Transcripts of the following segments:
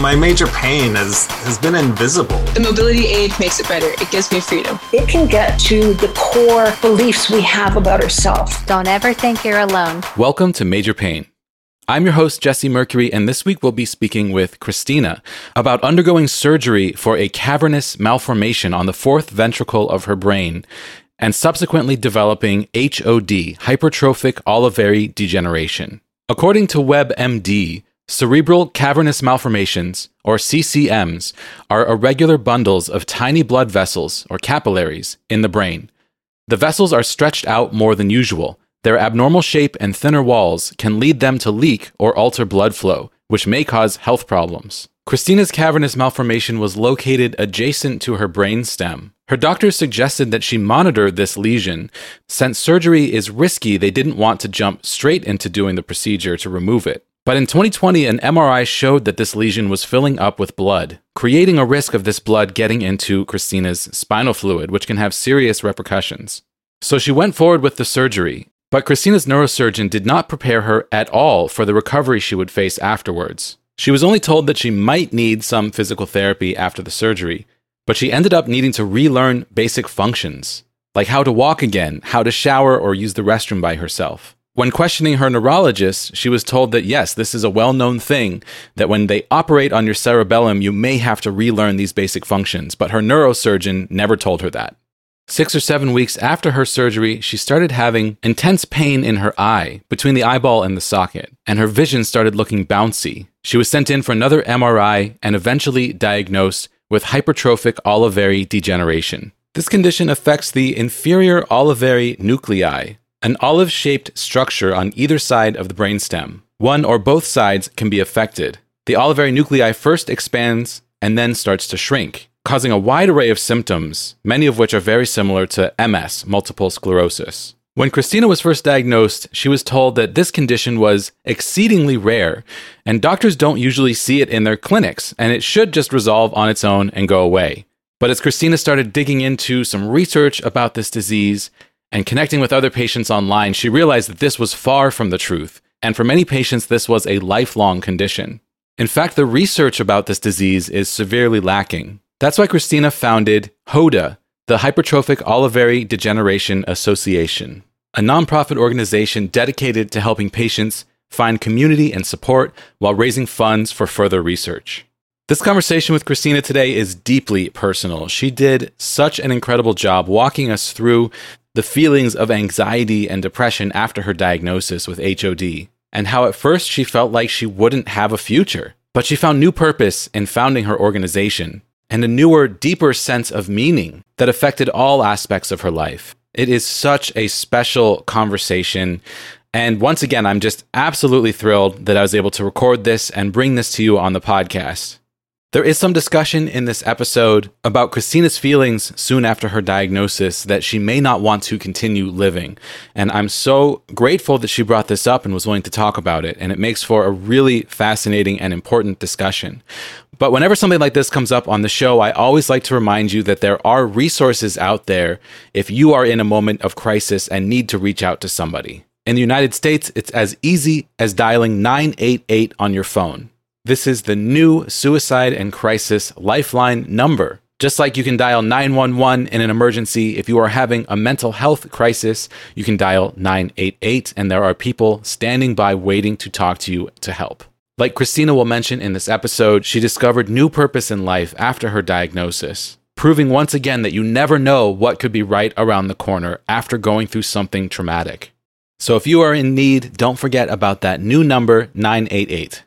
My major pain has, has been invisible. The mobility aid makes it better. It gives me freedom. It can get to the core beliefs we have about ourselves. Don't ever think you're alone. Welcome to Major Pain. I'm your host, Jesse Mercury, and this week we'll be speaking with Christina about undergoing surgery for a cavernous malformation on the fourth ventricle of her brain and subsequently developing HOD, hypertrophic olivary degeneration. According to WebMD, cerebral cavernous malformations, or CCMs, are irregular bundles of tiny blood vessels, or capillaries, in the brain. The vessels are stretched out more than usual. Their abnormal shape and thinner walls can lead them to leak or alter blood flow, which may cause health problems. Christina's cavernous malformation was located adjacent to her brain stem. Her doctors suggested that she monitor this lesion. Since surgery is risky, they didn't want to jump straight into doing the procedure to remove it. But in 2020, an MRI showed that this lesion was filling up with blood, creating a risk of this blood getting into Christina's spinal fluid, which can have serious repercussions. So she went forward with the surgery, but Christina's neurosurgeon did not prepare her at all for the recovery she would face afterwards. She was only told that she might need some physical therapy after the surgery, but she ended up needing to relearn basic functions, like how to walk again, how to shower or use the restroom by herself. When questioning her neurologist, she was told that yes, this is a well known thing, that when they operate on your cerebellum, you may have to relearn these basic functions, but her neurosurgeon never told her that. Six or seven weeks after her surgery, she started having intense pain in her eye, between the eyeball and the socket, and her vision started looking bouncy. She was sent in for another MRI and eventually diagnosed with hypertrophic olivary degeneration. This condition affects the inferior olivary nuclei, an olive shaped structure on either side of the brainstem. One or both sides can be affected. The olivary nuclei first expands and then starts to shrink, causing a wide array of symptoms, many of which are very similar to MS, multiple sclerosis. When Christina was first diagnosed, she was told that this condition was exceedingly rare, and doctors don't usually see it in their clinics, and it should just resolve on its own and go away. But as Christina started digging into some research about this disease and connecting with other patients online, she realized that this was far from the truth, and for many patients, this was a lifelong condition. In fact, the research about this disease is severely lacking. That's why Christina founded HODA, the Hypertrophic Olivary Degeneration Association, a nonprofit organization dedicated to helping patients find community and support while raising funds for further research. This conversation with Christina today is deeply personal. She did such an incredible job walking us through the feelings of anxiety and depression after her diagnosis with HOD, and how at first she felt like she wouldn't have a future. But she found new purpose in founding her organization and a newer, deeper sense of meaning that affected all aspects of her life. It is such a special conversation. And once again, I'm just absolutely thrilled that I was able to record this and bring this to you on the podcast. There is some discussion in this episode about Christina's feelings soon after her diagnosis that she may not want to continue living. And I'm so grateful that she brought this up and was willing to talk about it. And it makes for a really fascinating and important discussion. But whenever something like this comes up on the show, I always like to remind you that there are resources out there if you are in a moment of crisis and need to reach out to somebody. In the United States, it's as easy as dialing 988 on your phone. This is the new suicide and crisis lifeline number. Just like you can dial 911 in an emergency, if you are having a mental health crisis, you can dial 988, and there are people standing by waiting to talk to you to help. Like Christina will mention in this episode, she discovered new purpose in life after her diagnosis, proving once again that you never know what could be right around the corner after going through something traumatic. So if you are in need, don't forget about that new number, 988.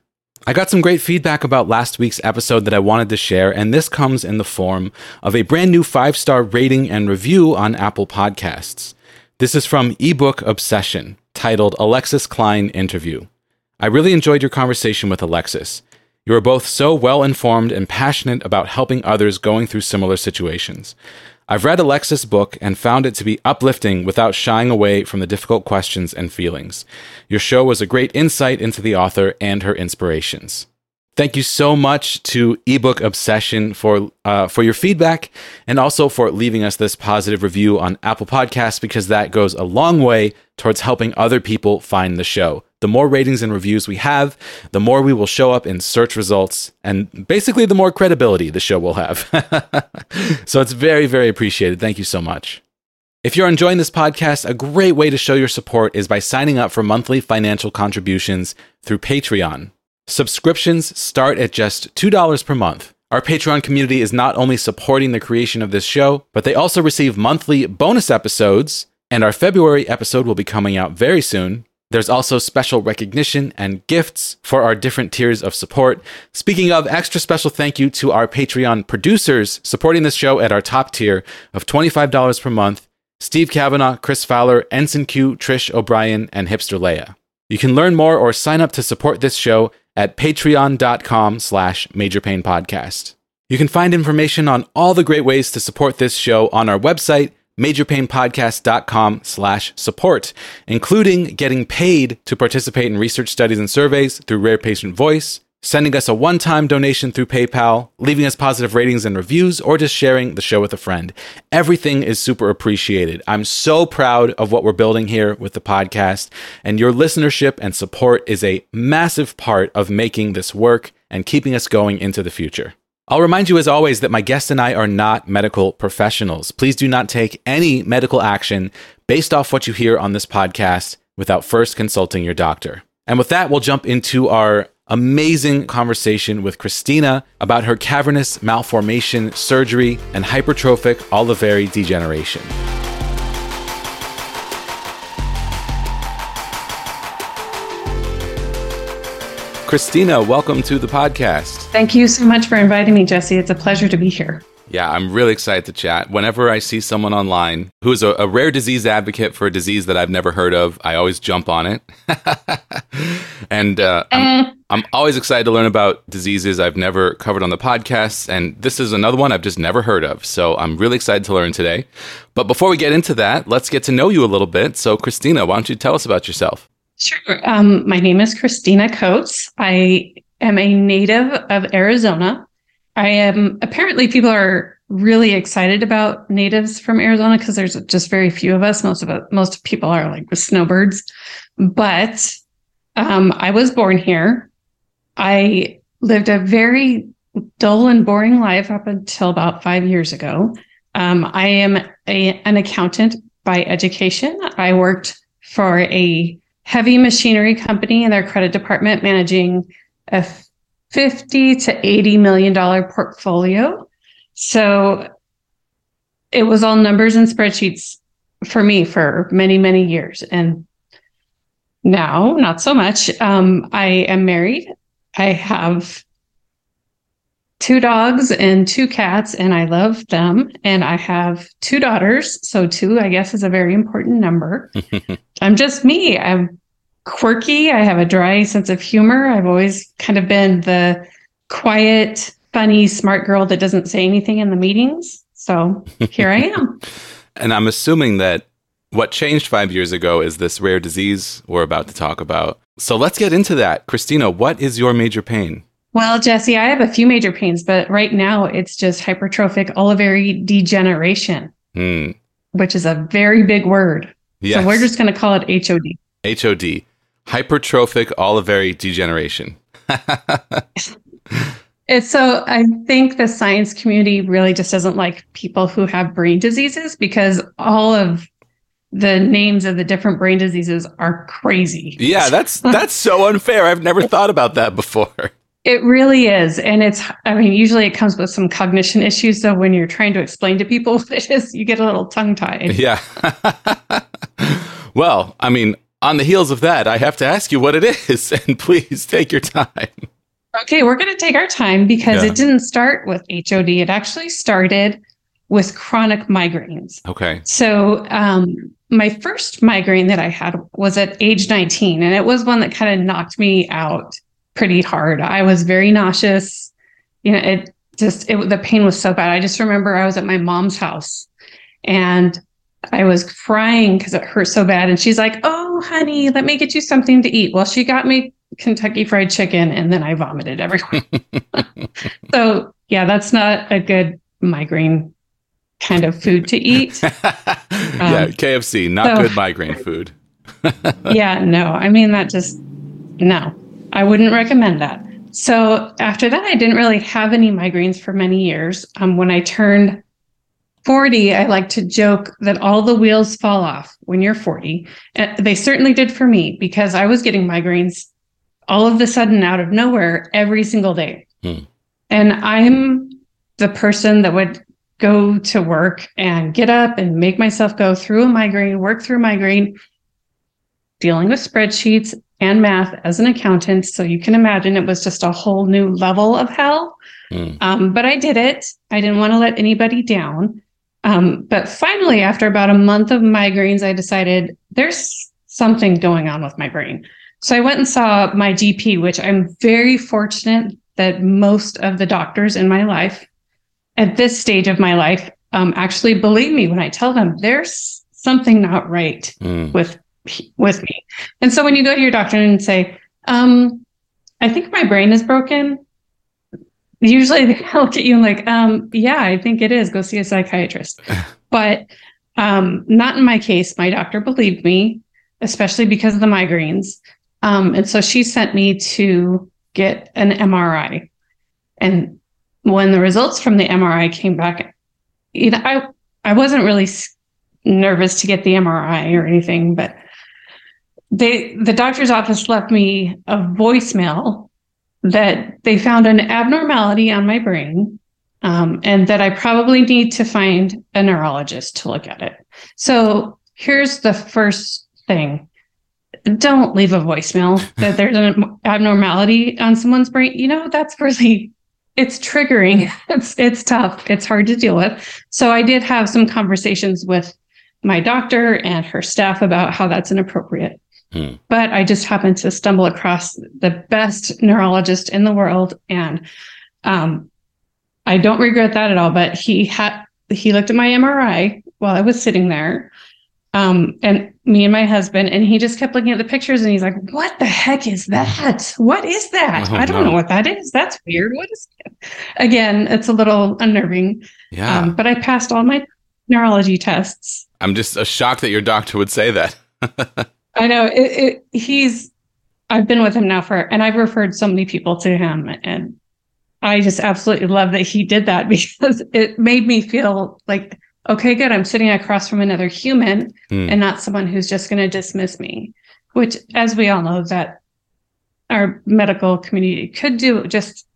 I got some great feedback about last week's episode that I wanted to share, and this comes in the form of a brand new five star rating and review on Apple Podcasts. This is from ebook Obsession, titled Alexis Klein Interview. I really enjoyed your conversation with Alexis. You are both so well informed and passionate about helping others going through similar situations. I've read Alexis' book and found it to be uplifting without shying away from the difficult questions and feelings. Your show was a great insight into the author and her inspirations. Thank you so much to ebook obsession for uh, for your feedback and also for leaving us this positive review on Apple Podcasts because that goes a long way towards helping other people find the show. The more ratings and reviews we have, the more we will show up in search results, and basically the more credibility the show will have. so it's very, very appreciated. Thank you so much. If you're enjoying this podcast, a great way to show your support is by signing up for monthly financial contributions through Patreon. Subscriptions start at just $2 per month. Our Patreon community is not only supporting the creation of this show, but they also receive monthly bonus episodes, and our February episode will be coming out very soon. There's also special recognition and gifts for our different tiers of support. Speaking of, extra special thank you to our Patreon producers supporting this show at our top tier of $25 per month Steve Kavanaugh, Chris Fowler, Ensign Q, Trish O'Brien, and Hipster Leia. You can learn more or sign up to support this show at patreon.com slash majorpainpodcast. You can find information on all the great ways to support this show on our website, majorpainpodcast.com slash support, including getting paid to participate in research studies and surveys through Rare Patient Voice, sending us a one time donation through PayPal, leaving us positive ratings and reviews, or just sharing the show with a friend. Everything is super appreciated. I'm so proud of what we're building here with the podcast, and your listenership and support is a massive part of making this work and keeping us going into the future. I'll remind you, as always, that my guest and I are not medical professionals. Please do not take any medical action based off what you hear on this podcast without first consulting your doctor. And with that, we'll jump into our amazing conversation with Christina about her cavernous malformation surgery and hypertrophic olivary degeneration. Christina, welcome to the podcast. Thank you so much for inviting me, Jesse. It's a pleasure to be here. Yeah, I'm really excited to chat. Whenever I see someone online who is a, a, rare disease advocate for a disease that I've never heard of, I always jump on it. and uh, I'm, eh. I'm, always excited to learn about diseases I've never covered on the podcast. And this is another one I've just never heard of. So I'm really excited to learn today. But before we get into that, let's get to know you a little bit. So, Christina, why don't you tell us about yourself? Sure. Um, my name is Christina Coates. I am a native of Arizona. I am apparently people are really excited about natives from Arizona because there's just very few of us. Most of most people are like with snowbirds. But um, I was born here. I lived a very dull and boring life up until about five years ago. Um, I am a, an accountant by education. I worked for a heavy machinery company in their credit department, managing a 50 to 80 million dollar portfolio. So it was all numbers and spreadsheets for me for many, many years. And now, not so much. Um, I am married. I have two dogs and two cats, and I love them. And I have two daughters. So, two, I guess, is a very important number. I'm just me. I'm quirky. I have a dry sense of humor. I've always kind of been the quiet, funny, smart girl that doesn't say anything in the meetings. So here I am. and I'm assuming that what changed five years ago is this rare disease we're about to talk about. So let's get into that. Christina, what is your major pain? Well, Jesse, I have a few major pains, but right now it's just hypertrophic olivary degeneration, hmm. which is a very big word. Yes. So we're just going to call it HOD. HOD hypertrophic olivary degeneration. It's so I think the science community really just doesn't like people who have brain diseases because all of the names of the different brain diseases are crazy. Yeah, that's that's so unfair. I've never thought about that before. It really is. And it's I mean, usually it comes with some cognition issues. So when you're trying to explain to people what it is, you get a little tongue tied. Yeah. well, I mean, on the heels of that, I have to ask you what it is, and please take your time. Okay, we're going to take our time because yeah. it didn't start with HOD. It actually started with chronic migraines. Okay. So, um, my first migraine that I had was at age 19, and it was one that kind of knocked me out pretty hard. I was very nauseous. You know, it just, it, the pain was so bad. I just remember I was at my mom's house and I was crying because it hurt so bad. And she's like, Oh, honey, let me get you something to eat. Well, she got me Kentucky Fried Chicken and then I vomited everywhere. so, yeah, that's not a good migraine kind of food to eat. yeah, um, KFC, not so, good migraine food. yeah, no, I mean, that just no, I wouldn't recommend that. So after that, I didn't really have any migraines for many years. Um, when I turned 40, I like to joke that all the wheels fall off when you're 40. And they certainly did for me because I was getting migraines all of the sudden out of nowhere every single day. Hmm. And I'm the person that would go to work and get up and make myself go through a migraine, work through a migraine, dealing with spreadsheets and math as an accountant. So you can imagine it was just a whole new level of hell. Mm. Um, but I did it. I didn't want to let anybody down. Um, but finally, after about a month of migraines, I decided there's something going on with my brain. So I went and saw my GP, which I'm very fortunate that most of the doctors in my life at this stage of my life um, actually believe me when I tell them there's something not right mm. with with me. And so when you go to your doctor and say, um, "I think my brain is broken," usually they look at you and like, um, "Yeah, I think it is. Go see a psychiatrist." but um, not in my case. My doctor believed me, especially because of the migraines. Um, and so she sent me to get an MRI. And when the results from the MRI came back, you know, I I wasn't really nervous to get the MRI or anything, but they the doctor's office left me a voicemail that they found an abnormality on my brain um, and that I probably need to find a neurologist to look at it. So here's the first thing don't leave a voicemail that there's an abnormality on someone's brain. You know, that's really it's triggering. It's it's tough. It's hard to deal with. So I did have some conversations with my doctor and her staff about how that's inappropriate. Hmm. But I just happened to stumble across the best neurologist in the world, and um, I don't regret that at all. But he had he looked at my MRI while I was sitting there, um, and me and my husband, and he just kept looking at the pictures and he's like, What the heck is that? What is that? Oh, I don't no. know what that is. That's weird. What is it? Again, it's a little unnerving. Yeah. Um, but I passed all my neurology tests. I'm just shocked that your doctor would say that. I know. It, it, he's, I've been with him now for, and I've referred so many people to him. And I just absolutely love that he did that because it made me feel like okay, good. I'm sitting across from another human mm. and not someone who's just going to dismiss me, which, as we all know, that our medical community could do just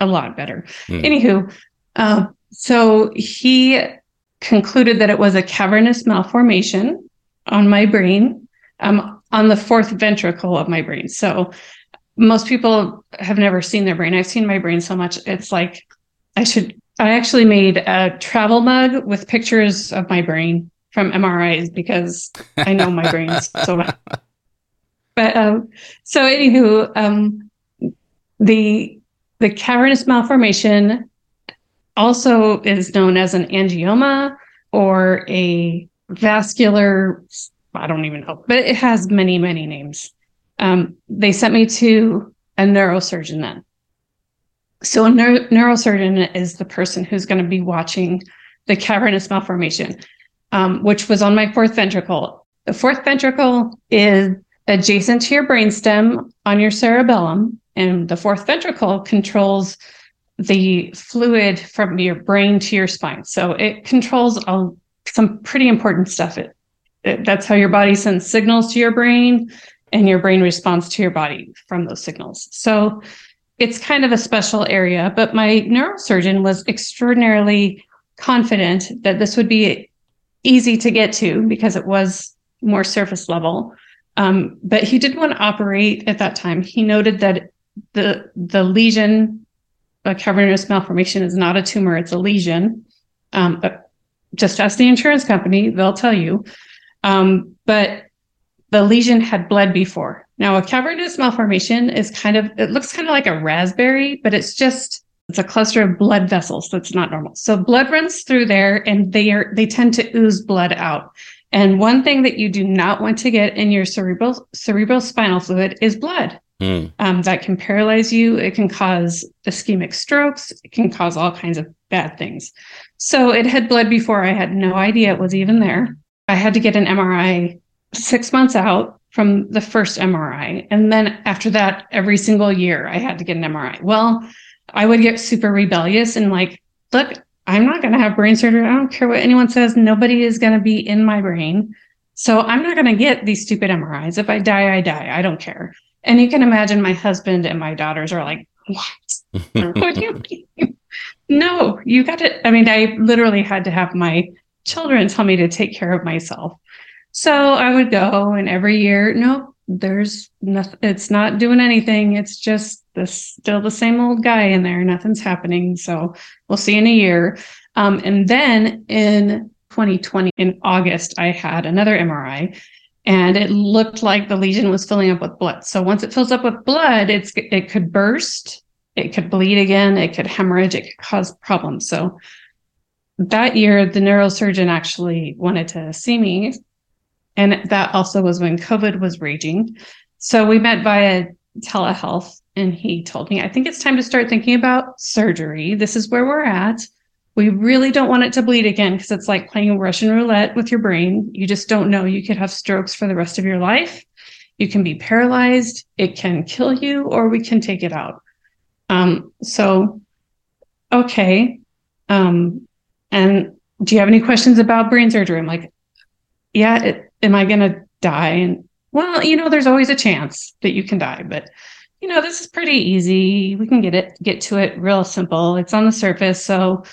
a lot better. Mm. Anywho, uh, so he concluded that it was a cavernous malformation on my brain, um, on the fourth ventricle of my brain. So most people have never seen their brain. I've seen my brain so much, it's like I should I actually made a travel mug with pictures of my brain from MRIs because I know my brain so well. But um, so anywho, um, the the cavernous malformation also is known as an angioma or a vascular. I don't even know, but it has many many names. Um, they sent me to a neurosurgeon then so a neuro- neurosurgeon is the person who's going to be watching the cavernous malformation, um, which was on my fourth ventricle. The fourth ventricle is adjacent to your brainstem on your cerebellum, and the fourth ventricle controls the fluid from your brain to your spine. So it controls a, some pretty important stuff. It, that's how your body sends signals to your brain, and your brain responds to your body from those signals. So it's kind of a special area, but my neurosurgeon was extraordinarily confident that this would be easy to get to because it was more surface level. Um, but he didn't want to operate at that time. He noted that the the lesion, a cavernous malformation, is not a tumor; it's a lesion. Um, but just ask the insurance company; they'll tell you. Um, but the lesion had bled before, now, a cavernous malformation is kind of, it looks kind of like a raspberry, but it's just, it's a cluster of blood vessels that's not normal. So blood runs through there and they are, they tend to ooze blood out. And one thing that you do not want to get in your cerebral, cerebral spinal fluid is blood. Mm. Um, that can paralyze you. It can cause ischemic strokes. It can cause all kinds of bad things. So it had bled before. I had no idea it was even there. I had to get an MRI six months out from the first MRI. And then after that, every single year I had to get an MRI. Well, I would get super rebellious and like, look, I'm not going to have brain surgery. I don't care what anyone says. Nobody is going to be in my brain. So I'm not going to get these stupid MRIs. If I die, I die. I don't care. And you can imagine my husband and my daughters are like, what? what do you mean? No, you got to. I mean, I literally had to have my children tell me to take care of myself. So I would go, and every year, no, there's nothing. It's not doing anything. It's just the still the same old guy in there. Nothing's happening. So we'll see in a year. Um, and then in 2020, in August, I had another MRI, and it looked like the lesion was filling up with blood. So once it fills up with blood, it's it could burst, it could bleed again, it could hemorrhage, it could cause problems. So that year, the neurosurgeon actually wanted to see me and that also was when COVID was raging. So we met via telehealth, and he told me, I think it's time to start thinking about surgery. This is where we're at. We really don't want it to bleed again because it's like playing Russian roulette with your brain. You just don't know. You could have strokes for the rest of your life. You can be paralyzed. It can kill you, or we can take it out. Um, so, okay. Um, and do you have any questions about brain surgery? I'm like, yeah, it, am I going to die? And well, you know, there's always a chance that you can die, but you know, this is pretty easy. We can get it, get to it real simple. It's on the surface. So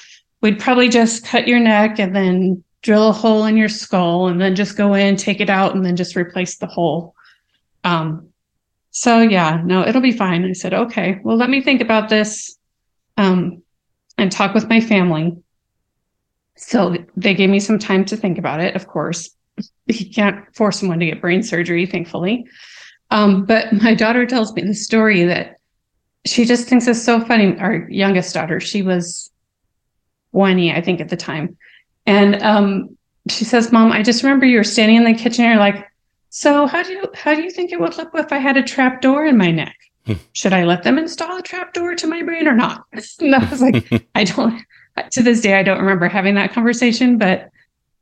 we'd probably just cut your neck and then drill a hole in your skull and then just go in, take it out, and then just replace the hole. Um, so yeah, no, it'll be fine. I said, okay, well, let me think about this um, and talk with my family. So they gave me some time to think about it, of course You can't force someone to get brain surgery, thankfully. Um, but my daughter tells me the story that she just thinks is so funny. Our youngest daughter, she was 20, I think, at the time. And um, she says, Mom, I just remember you were standing in the kitchen. And you're like, so how do you how do you think it would look if I had a trap door in my neck? Hmm. Should I let them install a trap door to my brain or not? And I was like, I don't to this day I don't remember having that conversation, but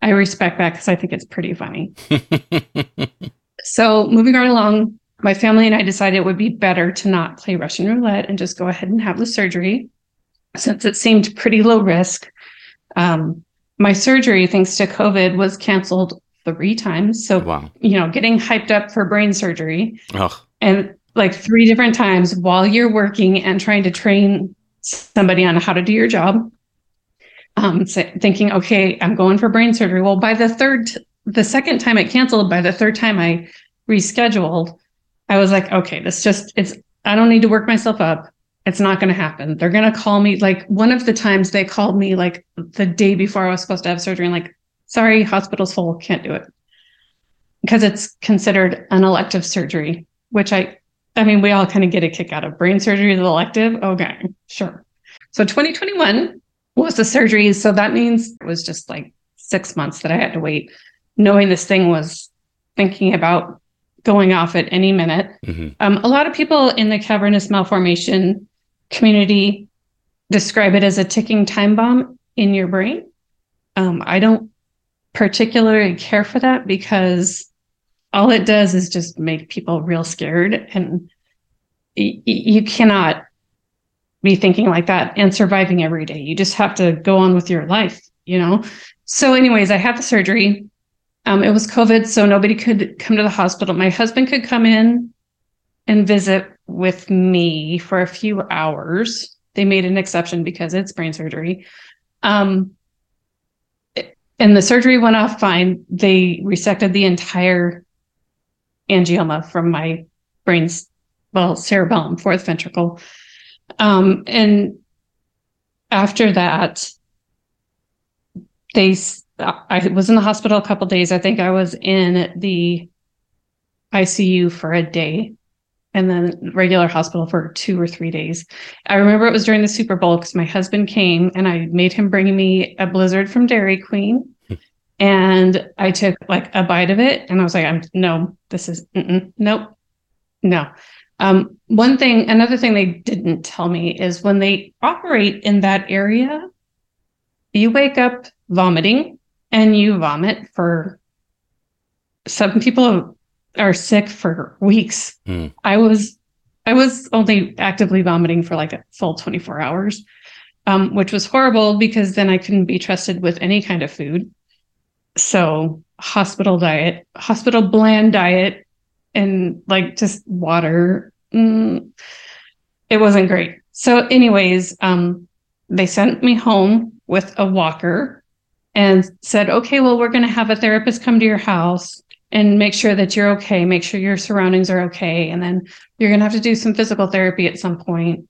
I respect that because I think it's pretty funny. so, moving right along, my family and I decided it would be better to not play Russian roulette and just go ahead and have the surgery since it seemed pretty low risk. Um, my surgery, thanks to COVID, was canceled three times. So, wow. you know, getting hyped up for brain surgery Ugh. and like three different times while you're working and trying to train somebody on how to do your job um, thinking, okay, I'm going for brain surgery. Well, by the third, the second time it canceled, by the third time I rescheduled, I was like, okay, this just, it's, I don't need to work myself up. It's not going to happen. They're going to call me. Like one of the times they called me like the day before I was supposed to have surgery and like, sorry, hospital's full, can't do it. Because it's considered an elective surgery, which I, I mean, we all kind of get a kick out of brain surgery is elective. Okay, sure. So 2021, was the surgery. So that means it was just like six months that I had to wait, knowing this thing was thinking about going off at any minute. Mm-hmm. Um, a lot of people in the cavernous malformation community describe it as a ticking time bomb in your brain. Um, I don't particularly care for that because all it does is just make people real scared and y- you cannot be thinking like that and surviving every day. You just have to go on with your life, you know? So, anyways, I had the surgery. Um, it was COVID, so nobody could come to the hospital. My husband could come in and visit with me for a few hours. They made an exception because it's brain surgery. Um, and the surgery went off fine. They resected the entire angioma from my brain's, well, cerebellum, fourth ventricle. Um, and after that, they, I was in the hospital a couple days. I think I was in the ICU for a day and then regular hospital for two or three days. I remember it was during the Super Bowl because my husband came and I made him bring me a blizzard from Dairy Queen. and I took like a bite of it and I was like, I'm no, this is nope, no. Um, one thing, another thing they didn't tell me is when they operate in that area, you wake up vomiting and you vomit for some people are sick for weeks. Mm. I was I was only actively vomiting for like a full 24 hours, um, which was horrible because then I couldn't be trusted with any kind of food. So hospital diet, hospital bland diet, and like just water. Mm, it wasn't great. So, anyways, um, they sent me home with a walker and said, okay, well, we're going to have a therapist come to your house and make sure that you're okay, make sure your surroundings are okay. And then you're going to have to do some physical therapy at some point.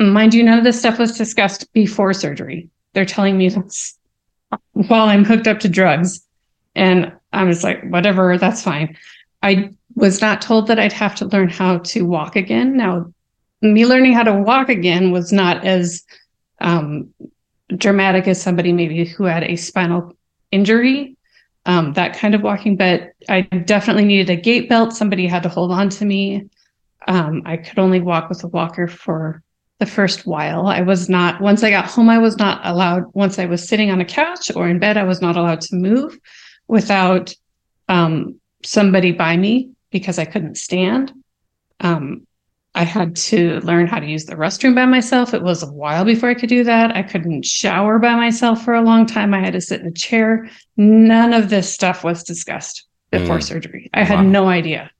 Mind you, none of this stuff was discussed before surgery. They're telling me this while I'm hooked up to drugs. And I was like, whatever, that's fine. I was not told that I'd have to learn how to walk again. Now, me learning how to walk again was not as um, dramatic as somebody maybe who had a spinal injury, um, that kind of walking. But I definitely needed a gait belt. Somebody had to hold on to me. Um, I could only walk with a walker for the first while. I was not, once I got home, I was not allowed, once I was sitting on a couch or in bed, I was not allowed to move without um, somebody by me because I couldn't stand. Um, I had to learn how to use the restroom by myself. It was a while before I could do that. I couldn't shower by myself for a long time. I had to sit in a chair. None of this stuff was discussed before Mm. surgery. I had no idea.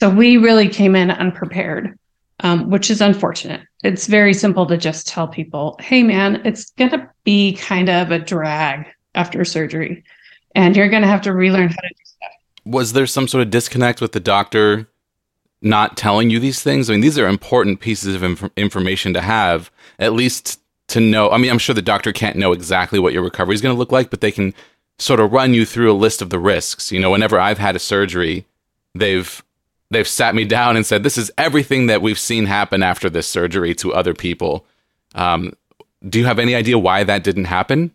So we really came in unprepared, um, which is unfortunate. It's very simple to just tell people, hey, man, it's going to be kind of a drag after surgery, and you're going to have to relearn how to do. Was there some sort of disconnect with the doctor not telling you these things? I mean, these are important pieces of inf- information to have, at least to know. I mean, I'm sure the doctor can't know exactly what your recovery is going to look like, but they can sort of run you through a list of the risks. You know, whenever I've had a surgery, they've they've sat me down and said, "This is everything that we've seen happen after this surgery to other people." Um, do you have any idea why that didn't happen?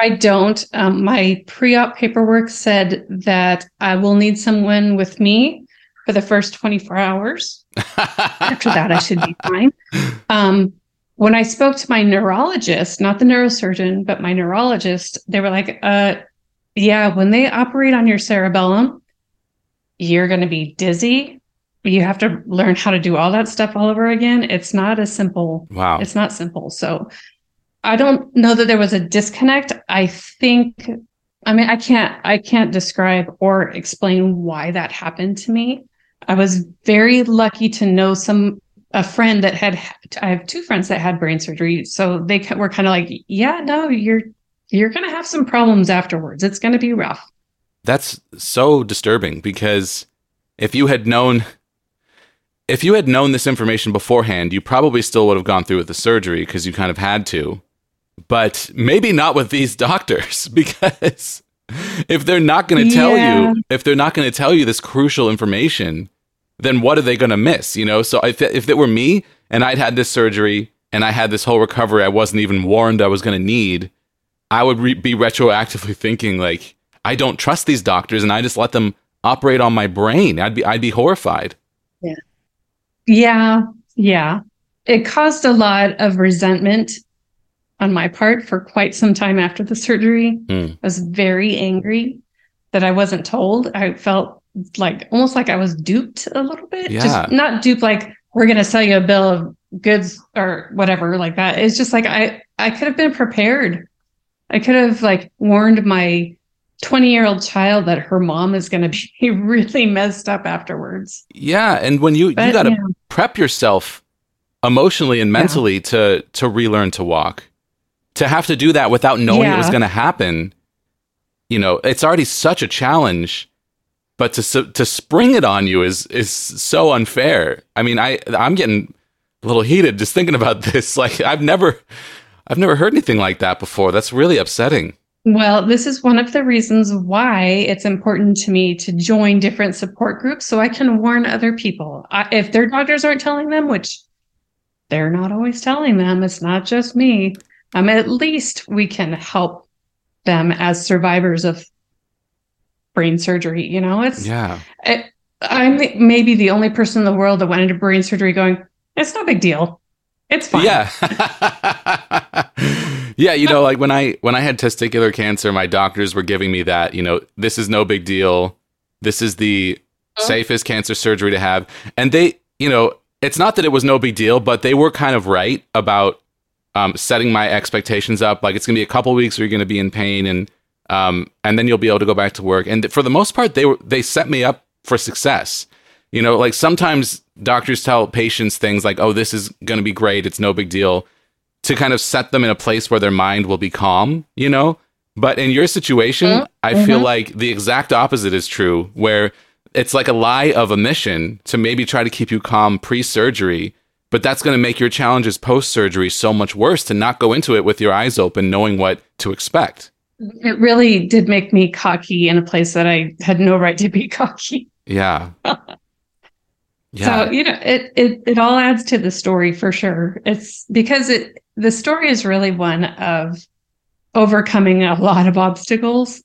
I don't. Um, my pre op paperwork said that I will need someone with me for the first 24 hours. After that, I should be fine. Um, when I spoke to my neurologist, not the neurosurgeon, but my neurologist, they were like, uh, yeah, when they operate on your cerebellum, you're going to be dizzy. You have to learn how to do all that stuff all over again. It's not as simple wow. it's not simple. So I don't know that there was a disconnect. I think I mean I can't I can't describe or explain why that happened to me. I was very lucky to know some a friend that had I have two friends that had brain surgery so they were kind of like yeah no you're you're going to have some problems afterwards. It's going to be rough. That's so disturbing because if you had known if you had known this information beforehand, you probably still would have gone through with the surgery because you kind of had to. But maybe not with these doctors because if they're not going to tell Yeah. you, if they're not going to tell you this crucial information, then what are they going to miss, you know? So if if it were me and I'd had this surgery and I had this whole recovery I wasn't even warned I was going to need, I would re- be retroactively thinking like I don't trust these doctors and I just let them operate on my brain. I'd be I'd be horrified. Yeah. Yeah, yeah. It caused a lot of resentment on my part for quite some time after the surgery. Hmm. I was very angry that I wasn't told. I felt like almost like I was duped a little bit. Yeah. Just not duped like we're going to sell you a bill of goods or whatever like that. It's just like I I could have been prepared. I could have like warned my 20 year old child that her mom is going to be really messed up afterwards. Yeah, and when you you got to yeah. prep yourself emotionally and mentally to to relearn to walk. To have to do that without knowing it was going to happen, you know, it's already such a challenge. But to to spring it on you is is so unfair. I mean, I I'm getting a little heated just thinking about this. Like I've never I've never heard anything like that before. That's really upsetting. Well, this is one of the reasons why it's important to me to join different support groups so I can warn other people. I, if their doctors aren't telling them, which they're not always telling them, it's not just me. Um, at least we can help them as survivors of brain surgery. You know, it's Yeah. it, I'm maybe the only person in the world that went into brain surgery going, it's no big deal. It's fine. Yeah. yeah, you know, like when I when I had testicular cancer, my doctors were giving me that, you know, this is no big deal. This is the safest cancer surgery to have. And they, you know, it's not that it was no big deal, but they were kind of right about um, setting my expectations up. Like it's going to be a couple weeks where you're going to be in pain, and um, and then you'll be able to go back to work. And for the most part, they were they set me up for success. You know, like sometimes doctors tell patients things like, "Oh, this is going to be great. It's no big deal," to kind of set them in a place where their mind will be calm. You know, but in your situation, mm-hmm. I feel like the exact opposite is true, where it's like a lie of omission to maybe try to keep you calm pre-surgery but that's going to make your challenges post-surgery so much worse to not go into it with your eyes open knowing what to expect. It really did make me cocky in a place that i had no right to be cocky. Yeah. Yeah. so you know it, it it all adds to the story for sure. It's because it the story is really one of overcoming a lot of obstacles.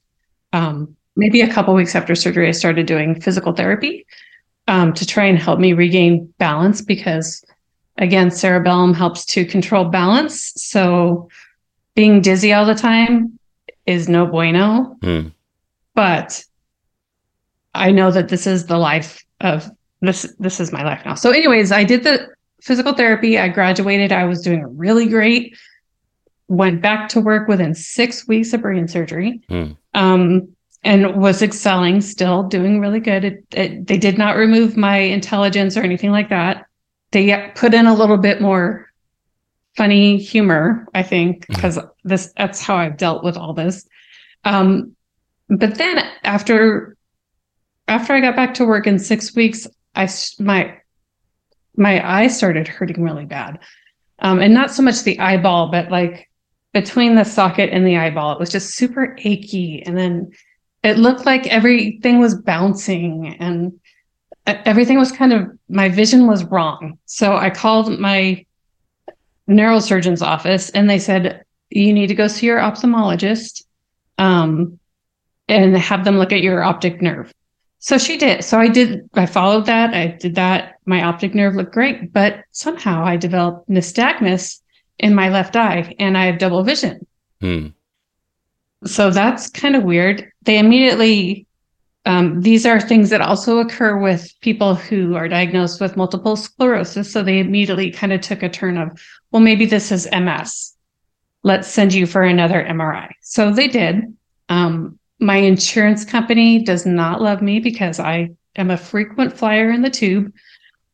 Um, maybe a couple weeks after surgery, I started doing physical therapy um, to try and help me regain balance because, again, cerebellum helps to control balance. So being dizzy all the time is no bueno. Mm. But I know that this is the life of this. This is my life now. So, anyways, I did the physical therapy. I graduated. I was doing really great. Went back to work within six weeks of brain surgery. Mm. Um, and was excelling still doing really good it, it, they did not remove my intelligence or anything like that they put in a little bit more funny humor i think because mm-hmm. this that's how i've dealt with all this. Um, but then after after i got back to work in six weeks i my my eye started hurting really bad. Um, and not so much the eyeball but like between the socket and the eyeball it was just super achy. And then it looked like everything was bouncing and everything was kind of my vision was wrong. So I called my neurosurgeon's office and they said, you need to go see your ophthalmologist um, and have them look at your optic nerve. So she did. So I did, I followed that. I did that. My optic nerve looked great, but somehow I developed nystagmus in my left eye and I have double vision. Hmm. So that's kind of weird. They immediately, um, these are things that also occur with people who are diagnosed with multiple sclerosis. So they immediately kind of took a turn of, well, maybe this is MS. Let's send you for another MRI. So they did. Um, my insurance company does not love me because I am a frequent flyer in the tube.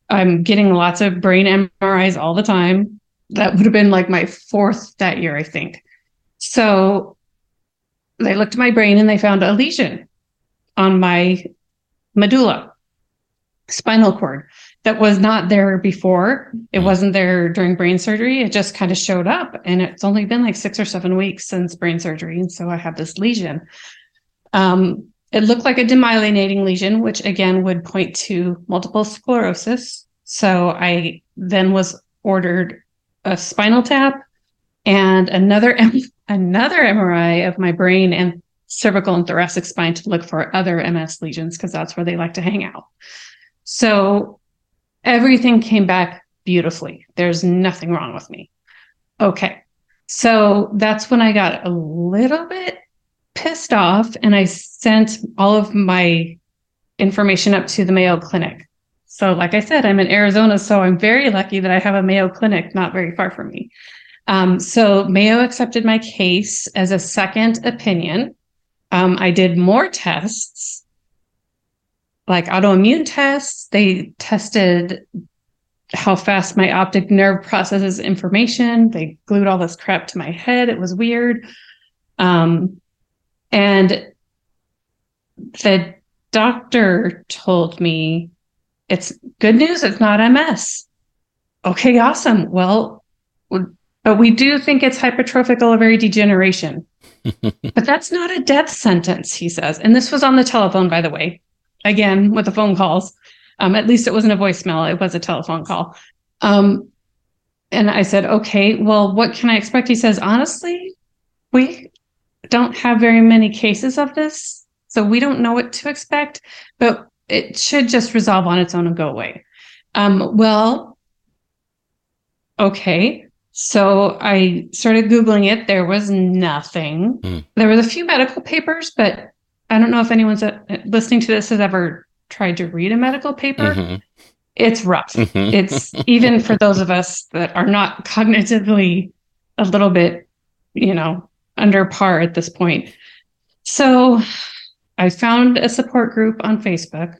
I'm getting lots of brain MRIs all the time. That would have been like my fourth that year, I think. So they looked at my brain and they found a lesion on my medulla, spinal cord that was not there before. It hmm. wasn't there during brain surgery. It just kind of showed up. And it's only been like six or seven weeks since brain surgery. And so I have this lesion. Um, it looked like a demyelinating lesion, which again would point to multiple sclerosis. So I then was ordered a spinal tap and another another MRI of my brain and cervical and thoracic spine to look for other MS lesions because that's where they like to hang out. So everything came back beautifully. There's nothing wrong with me. Okay. So that's when I got a little bit pissed off and I sent all of my information up to the Mayo Clinic. So, like I said, I'm in Arizona, so I'm very lucky that I have a Mayo Clinic not very far from me. Um, so Mayo accepted my case as a second opinion. Um, I did more tests, like autoimmune tests. They tested how fast my optic nerve processes information. They glued all this crap to my head. It was weird. Um, and the doctor told me it's good news. It's not MS. Okay, awesome. Well, but we do think it's hypertrophic olivary degeneration. But that's not a death sentence, he says. And this was on the telephone, by the way, again, with the phone calls. Um, at least it wasn't a voicemail, it was a telephone call. Um, and I said, okay, well, what can I expect? He says, honestly, we don't have very many cases of this. So we don't know what to expect, but it should just resolve on its own and go away. Um, well, okay. So I started Googling it. There was nothing. Mm. There was a few medical papers, but I don't know if anyone's listening to this has ever tried to read a medical paper, hmm it's rough. hmm It's even for those of us that are not cognitively a little bit, you know, under par at this point. So I found a support group on Facebook.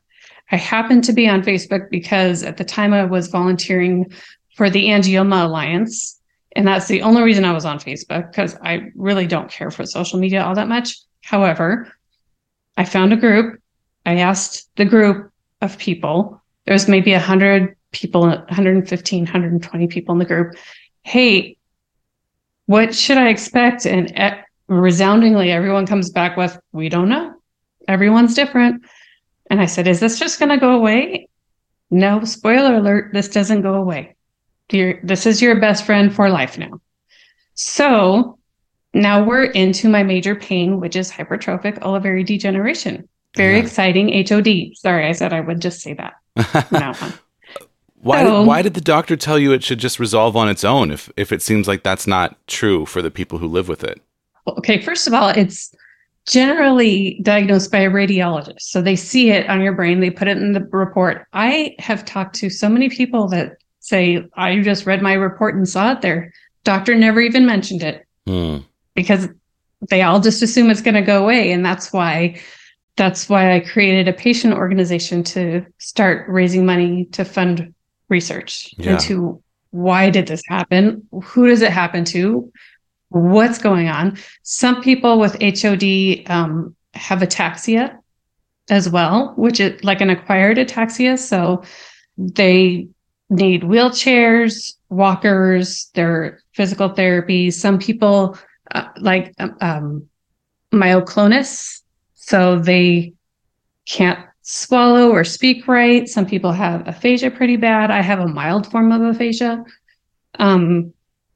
I happened to be on Facebook because at the time I was volunteering for the Angioma Alliance. And that's the only reason I was on Facebook because I really don't care for social media all that much. However, I found a group. I asked the group of people, there's maybe 100 people, 115, 120 people in the group. Hey, what should I expect? And resoundingly, everyone comes back with, we don't know. Everyone's different. And I said, is this just going to go away? No, spoiler alert, this doesn't go away. Your, this is your best friend for life now. So now we're into my major pain, which is hypertrophic olivary degeneration. Very Yeah. exciting HOD. Sorry, I said I would just say that. why, So- did, why did the doctor tell you it should just resolve on its own if, if it seems like that's not true for the people who live with it? Okay, first of all, it's generally diagnosed by a radiologist. So they see it on your brain, they put it in the report. I have talked to so many people that say, I just read my report and saw it there. Doctor never even mentioned it Hmm. because they all just assume it's going to go away. And that's why. That's why I created a patient organization to start raising money to fund research Yeah. into why did this happen? Who does it happen to? What's going on? Some people with HOD um, have ataxia as well, which is like an acquired ataxia. So they need wheelchairs, walkers, their physical therapy. Some people uh, like um, um, myoclonus, so they can't swallow or speak right. Some people have aphasia pretty bad. I have a mild form of aphasia. Um,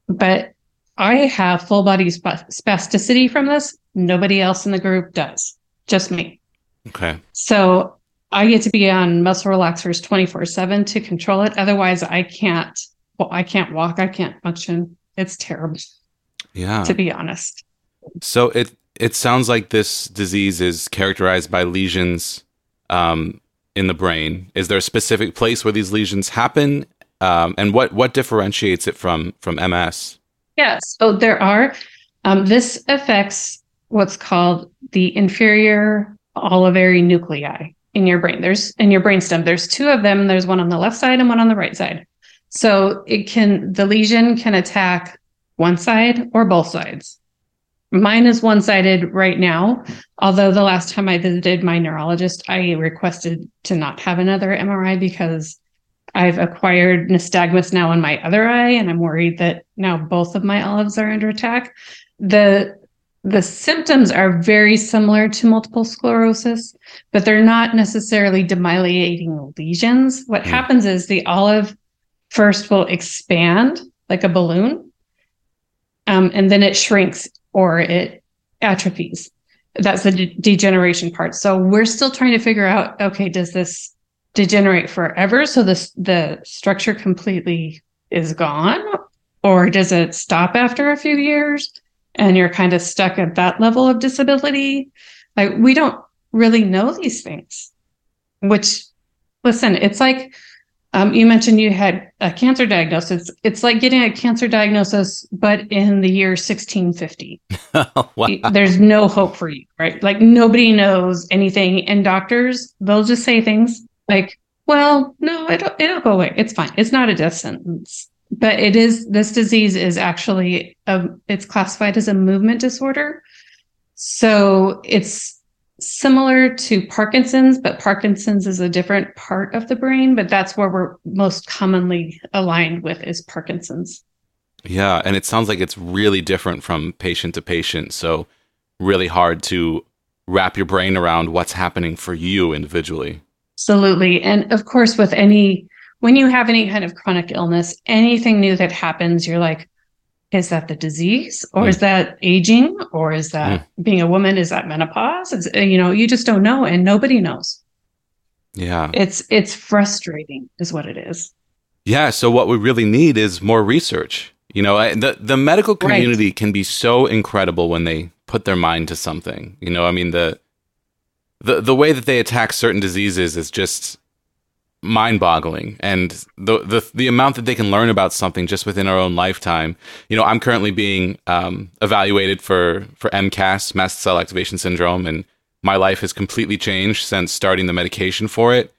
but I have full body spa- spasticity from this. Nobody else in the group does, just me. Okay. So I get to be on muscle relaxers 24 7 to control it. Otherwise, I can't, well, I can't walk. I can't function. It's terrible, Yeah. to be honest. So it it sounds like this disease is characterized by lesions um, in the brain. Is there a specific place where these lesions happen, um, and what what differentiates it from from MS? Yes. So there are, um, this affects what's called the inferior olivary nuclei in your brain. There's in your brainstem, there's two of them. There's one on the left side and one on the right side. So it can, the lesion can attack one side or both sides. Mine is one sided right now. Although the last time I visited my neurologist, I requested to not have another MRI because I've acquired nystagmus now in my other eye, and I'm worried that now both of my olives are under attack. The the symptoms are very similar to multiple sclerosis, but they're not necessarily demyelinating lesions. What Mm. happens is the olive first will expand like a balloon, um, and then it shrinks or it atrophies. That's the de- degeneration part. So we're still trying to figure out okay, does this degenerate forever so this the structure completely is gone or does it stop after a few years and you're kind of stuck at that level of disability like we don't really know these things which listen it's like um, you mentioned you had a cancer diagnosis it's like getting a cancer diagnosis but in the year 1650 wow. there's no hope for you, right? Like nobody knows anything, and doctors they'll just say things like, "Well, no, it'll it'll go away. It's fine. It's not a death sentence." But it is this disease is actually a, it's classified as a movement disorder, so it's similar to Parkinson's, but Parkinson's is a different part of the brain. But that's where we're most commonly aligned with is Parkinson's. Yeah, and it sounds like it's really different from patient to patient. So really hard to wrap your brain around what's happening for you individually. Absolutely. And of course, with any, when you have any kind of chronic illness, anything new that happens, you're like, is that the disease or mm. is that aging or is that mm. being a woman? Is that menopause? Is, uh, you know, you just don't know and nobody knows. Yeah. It's, it's frustrating is what it is. Yeah. So what we really need is more research. You know, I- the the medical Right. community can be so incredible when they put their mind to something. You know, I mean the the the way that they attack certain diseases is just mind-boggling. And the, the the amount that they can learn about something just within our own lifetime you know i'm currently being um, evaluated for for mcas mast cell activation syndrome and my life has completely changed since starting the medication for it.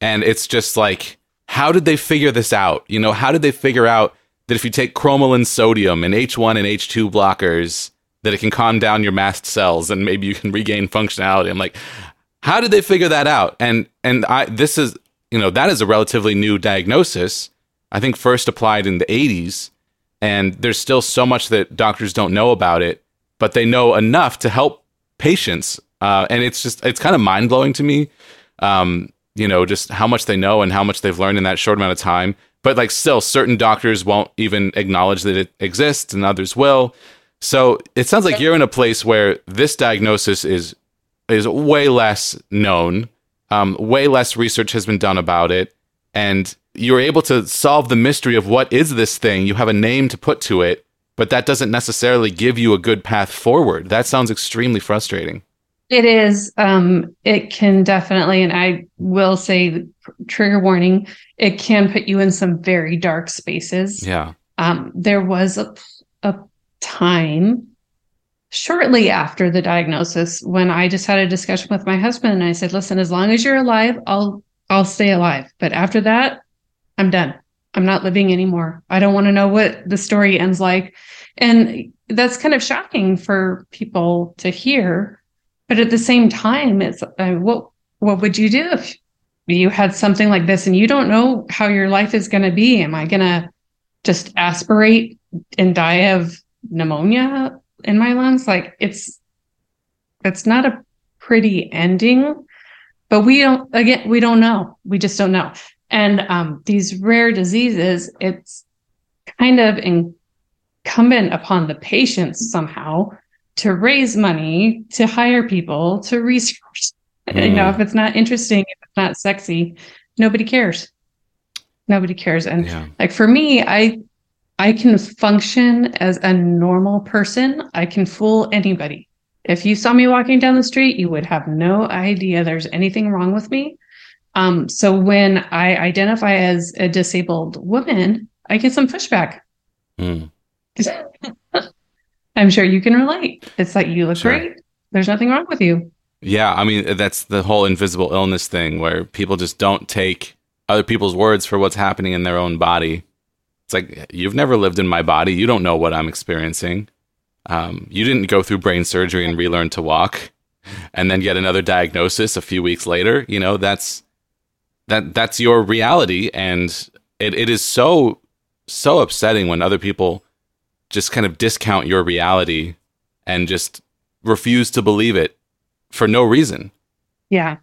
And it's just like how did they figure this out? You know how did they figure out that if you take cromolyn sodium and h1 and h2 blockers that it can calm down your mast cells and maybe you can regain functionality? I'm like how did they figure that out? And and i this is you know, that is a relatively new diagnosis. I think first applied in the 80s. And there's still so much that doctors don't know about it, but they know enough to help patients. Uh, and it's just, it's kind of mind blowing to me, um, you know, just how much they know and how much they've learned in that short amount of time. But like, still, certain doctors won't even acknowledge that it exists and others will. So it sounds like you're in a place where this diagnosis is is way less known um, way less research has been done about it, and you're able to solve the mystery of what is this thing. You have a name to put to it, but that doesn't necessarily give you a good path forward. That sounds extremely frustrating. It is. Um, it can definitely, and I will say, trigger warning. It can put you in some very dark spaces. Yeah. Um, there was a a time shortly after the diagnosis when I just had a discussion with my husband and I said, listen, as long as you're alive, I'll I'll stay alive. But after that, I'm done. I'm not living anymore. I don't want to know what the story ends like. And that's kind of shocking for people to hear. But at the same time, it's uh, what what would you do if you had something like this and you don't know how your life is going to be? Am I going to just aspirate and die of pneumonia in my lungs. Like it's it's not a pretty ending, but we don't again we don't know. We just don't know. And um, these rare diseases, it's kind of incumbent upon the patients somehow to raise money, to hire people, to research. Mm. You know, if it's not interesting, if it's not sexy, nobody cares. Nobody cares. And yeah. like for me, I I can function as a normal person. I can fool anybody. If you saw me walking down the street, you would have no idea there's anything wrong with me. Um, so when I identify as a disabled woman, I get some pushback. Mm. I'm sure you can relate. It's like you look sure. great. There's nothing wrong with you. Yeah, I mean that's the whole invisible illness thing where people just don't take other people's words for what's happening in their own body. Like you've never lived in my body. You don't know what I'm experiencing. Um, you didn't go through brain surgery and relearn to walk, and then get another diagnosis a few weeks later. You know that's that that's your reality, and it, it is so so upsetting when other people just kind of discount your reality and just refuse to believe it for no reason. Yeah.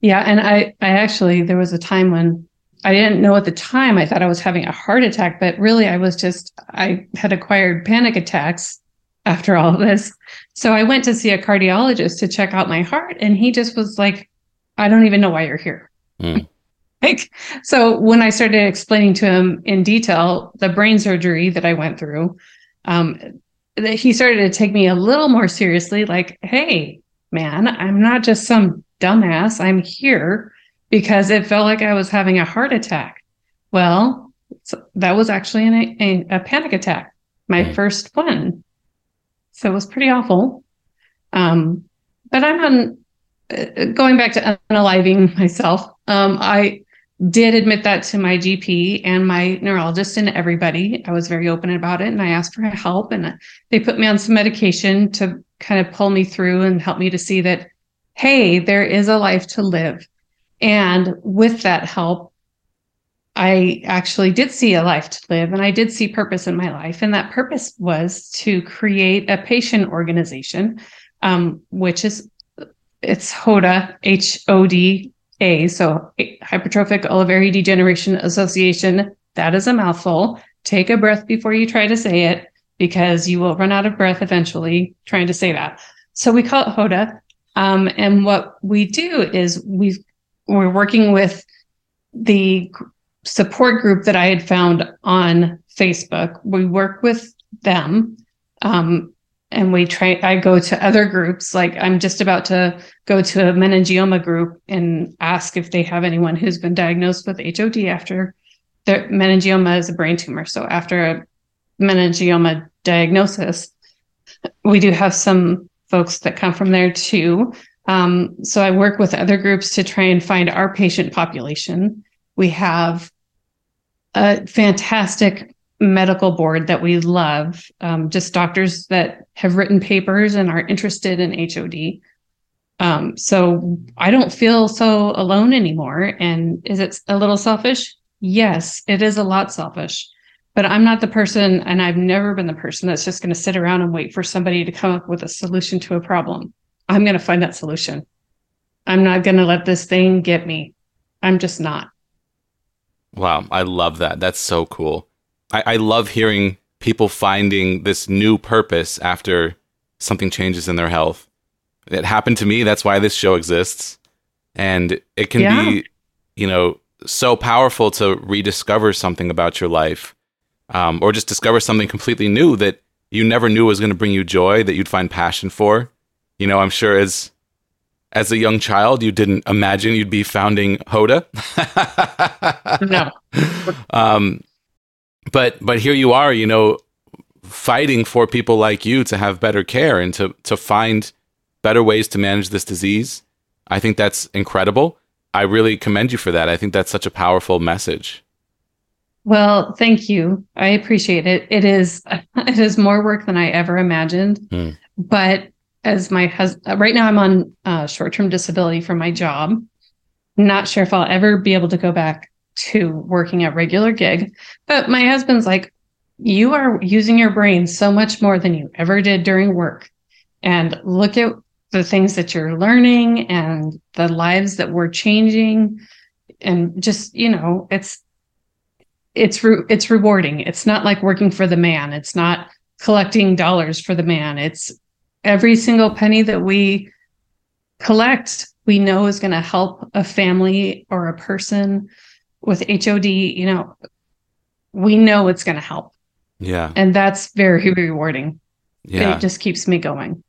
Yeah. And I, I actually, there was a time when I didn't know at the time. I thought I was having a heart attack, but really I was just, I had acquired panic attacks after all of this. So I went to see a cardiologist to check out my heart, and he just was like, I don't even know why you're here. Mm. like, so when I started explaining to him in detail the brain surgery that I went through, um, he started to take me a little more seriously. Like, hey, man, I'm not just some dumbass. I'm here because it felt like I was having a heart attack. Well, that was actually an, a, a, panic attack, my mm. first one. So it was pretty awful. Um, but I'm on uh, going back to unaliving myself. Um, I did admit that to my GP and my neurologist and everybody. I was very open about it and I asked for help and they put me on some medication to kind of pull me through and help me to see that, hey, there is a life to live. And with that help, I actually did see a life to live and I did see purpose in my life. And that purpose was to create a patient organization, um, which is it's HODA, H O D A. So Hypertrophic Olivary Degeneration Association. That is a mouthful. Take a breath before you try to say it because you will run out of breath eventually trying to say that. So we call it HODA. Um, and what we do is we've we're working with the support group that I had found on Facebook. We work with them. Um, and we try i go to other groups like i'm just about to go to a meningioma group and ask if they have anyone who's been diagnosed with hod after their meningioma is a brain tumor so after a meningioma diagnosis we do have some folks that come from there too um, so i work with other groups to try and find our patient population we have a fantastic medical board that we love, um, just doctors that have written papers and are interested in HOD. Um, so I don't feel so alone anymore. And is it a little selfish? Yes, it is a lot selfish. But I'm not the person, and I've never been the person that's just going to sit around and wait for somebody to come up with a solution to a problem. I'm going to find that solution. I'm not going to let this thing get me. I'm just not. Wow, I love that. That's so cool. I, I love hearing people finding this new purpose after something changes in their health. It happened to me. That's why this show exists. And it can yeah. be, you know, so powerful to rediscover something about your life um, or just discover something completely new that you never knew was going to bring you joy, that you'd find passion for. You know, I'm sure as as a young child, you didn't imagine you'd be founding Hoda. no. Um, but but here you are, you know, fighting for people like you to have better care and to to find better ways to manage this disease. I think that's incredible. I really commend you for that. I think that's such a powerful message. Well, thank you. I appreciate it. It is it is more work than I ever imagined. Mm. But as my husband, right now I'm on uh, short term disability from my job. Not sure if I'll ever be able to go back to working a regular gig. But my husband's like, you are using your brain so much more than you ever did during work. And look at the things that you're learning and the lives that we're changing. And just, you know, it's, it's, re- it's rewarding. It's not like working for the man. It's not collecting dollars for the man. It's every single penny that we collect, we know is going to help a family or a person with HOD, you know, we know it's going to help. Yeah. And that's very rewarding. Yeah. It just keeps me going.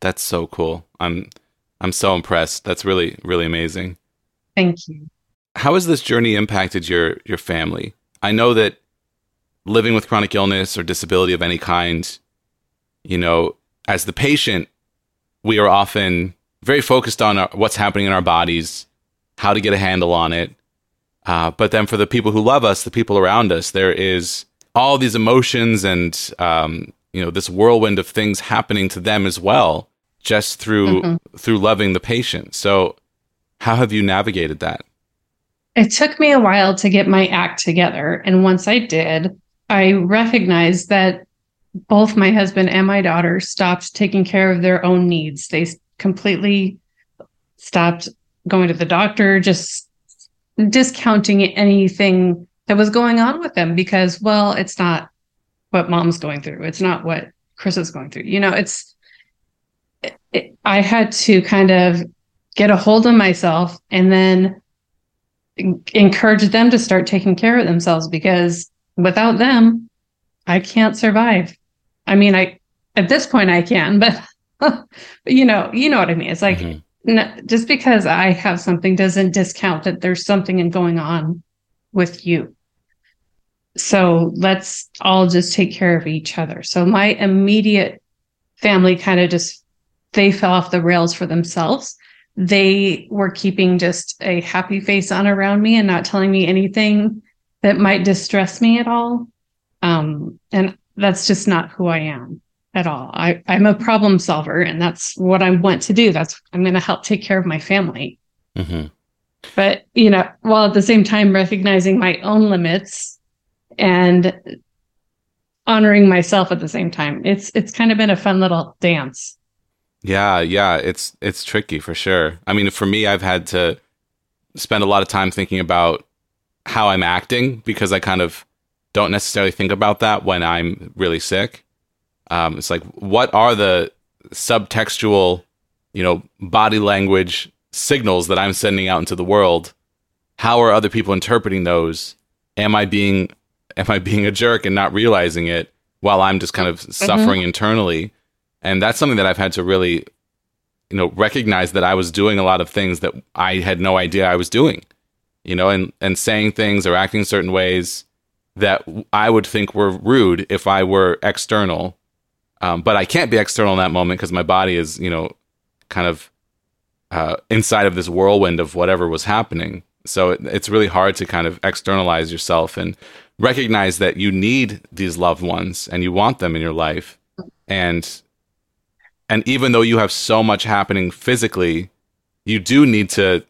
That's so cool. I'm I'm so impressed. That's really really amazing. Thank you. How has this journey impacted your your family? I know that living with chronic illness or disability of any kind, you know, as the patient, we are often very focused on our, what's happening in our bodies, how to get a handle on it, uh, but then for the people who love us, the people around us, there is all these emotions and um, you know this whirlwind of things happening to them as well, just through mm-hmm. through loving the patient. So, how have you navigated that? It took me a while to get my act together, and once I did, I recognized that both my husband and my daughter stopped taking care of their own needs. They completely stopped going to the doctor, just discounting anything that was going on with them because, well, it's not what mom's going through. It's not what Chris is going through. You know, it's, it, I had to kind of get a hold of myself and then encourage them to start taking care of themselves because without them, I can't survive. I mean, I, at this point I can, but, but you know, you know what I mean? It's like, mm-hmm no, just because I have something doesn't discount that there's something going on with you. So let's all just take care of each other. So my immediate family kind of just they fell off the rails for themselves. They were keeping just a happy face on around me and not telling me anything that might distress me at all. Um, and that's just not who I am at all. I, I'm a problem solver, and that's what I want to do. That's I'm going to help take care of my family. Mm-hmm. But you know, while at the same time recognizing my own limits and honoring myself at the same time, it's it's kind of been a fun little dance. Yeah, yeah, it's it's tricky for sure. I mean, for me, I've had to spend a lot of time thinking about how I'm acting because I kind of don't necessarily think about that when I'm really sick. Um, it's like, what are the subtextual, you know, body language signals that I'm sending out into the world? How are other people interpreting those? Am I being am I being a jerk and not realizing it while I'm just kind of mm-hmm. suffering internally? And that's something that I've had to really, you know, recognize that I was doing a lot of things that I had no idea I was doing, you know, and, and saying things or acting certain ways that I would think were rude if I were external. Um, but I can't be external in that moment because my body is, you know, kind of uh, inside of this whirlwind of whatever was happening. So it, it's really hard to kind of externalize yourself and recognize that you need these loved ones and you want them in your life. And and even though you have so much happening physically, you do need to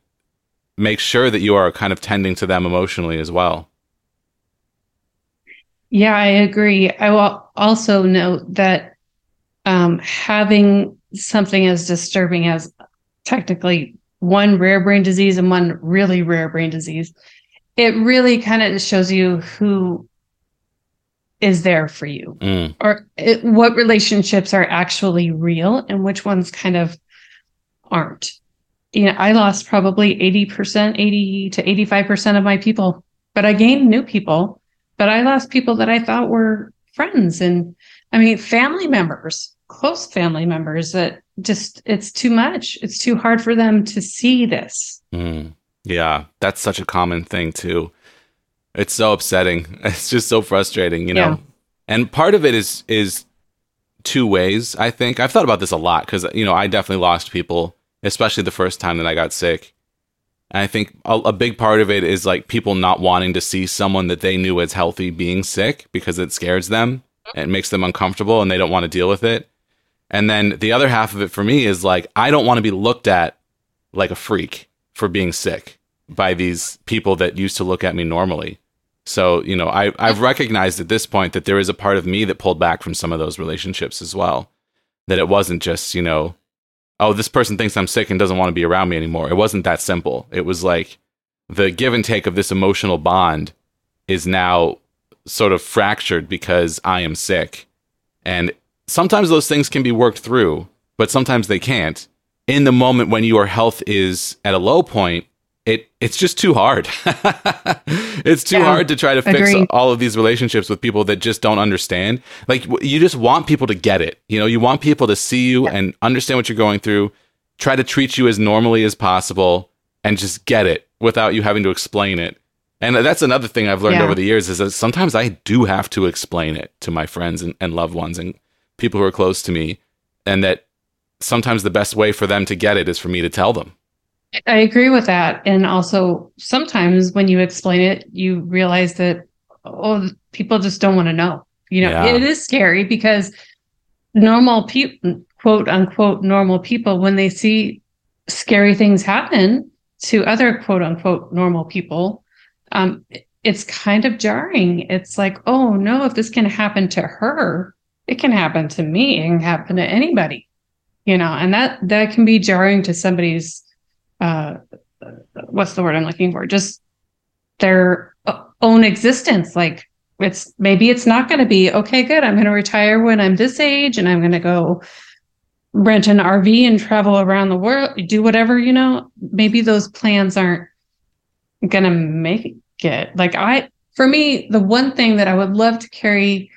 make sure that you are kind of tending to them emotionally as well. Yeah, I agree. I will also note that um, having something as disturbing as technically one rare brain disease and one really rare brain disease, it really kind of shows you who is there for you Mm. or it, what relationships are actually real and which ones kind of aren't. You know, I lost probably 80%, 80 to 85% of my people, but I gained new people. But I lost people that I thought were friends and I mean, family members, close family members that just, it's too much. It's too hard for them to see this. Mm. Yeah, that's such a common thing too. It's so upsetting. It's just so frustrating, you know. Yeah. And part of it is is two ways, I think. I've thought about this a lot cuz you know, I definitely lost people, especially the first time that I got sick. And I think a, a big part of it is like people not wanting to see someone that they knew as healthy being sick because it scares them mm-hmm. and it makes them uncomfortable and they don't want to deal with it. And then the other half of it for me is like I don't want to be looked at like a freak for being sick by these people that used to look at me normally. So, you know, I, I've recognized at this point that there is a part of me that pulled back from some of those relationships as well. That it wasn't just, you know, oh, this person thinks I'm sick and doesn't want to be around me anymore. It wasn't that simple. It was like the give and take of this emotional bond is now sort of fractured because I am sick. And sometimes those things can be worked through, but sometimes they can't. In the moment when your health is at a low point, it it's just too hard. it's too Yeah, hard to try to fix agreed. all of these relationships with people that just don't understand. Like you just want people to get it. You know, you want people to see you and understand what you're going through, try to treat you as normally as possible and just get it without you having to explain it. And that's another thing I've learned Yeah. over the years is that sometimes I do have to explain it to my friends and, and loved ones and people who are close to me. And that sometimes the best way for them to get it is for me to tell them. I agree with that. And also, sometimes when you explain it, you realize that, oh, people just don't want to know. You know, Yeah. it is scary because normal people, quote unquote, normal people, when they see scary things happen to other quote unquote normal people, um, it's kind of jarring. It's like, oh no, if this can happen to her, it can happen to me. It can happen to anybody. You know, and that that can be jarring to somebody's uh what's the word i'm looking for? Just their own existence. Like it's maybe it's not going to be okay good i'm going to retire when i'm this age and i'm going to go rent an rv and travel around the world do whatever you know? Maybe those plans aren't going to make it. Like i for me the one thing that i would love to carry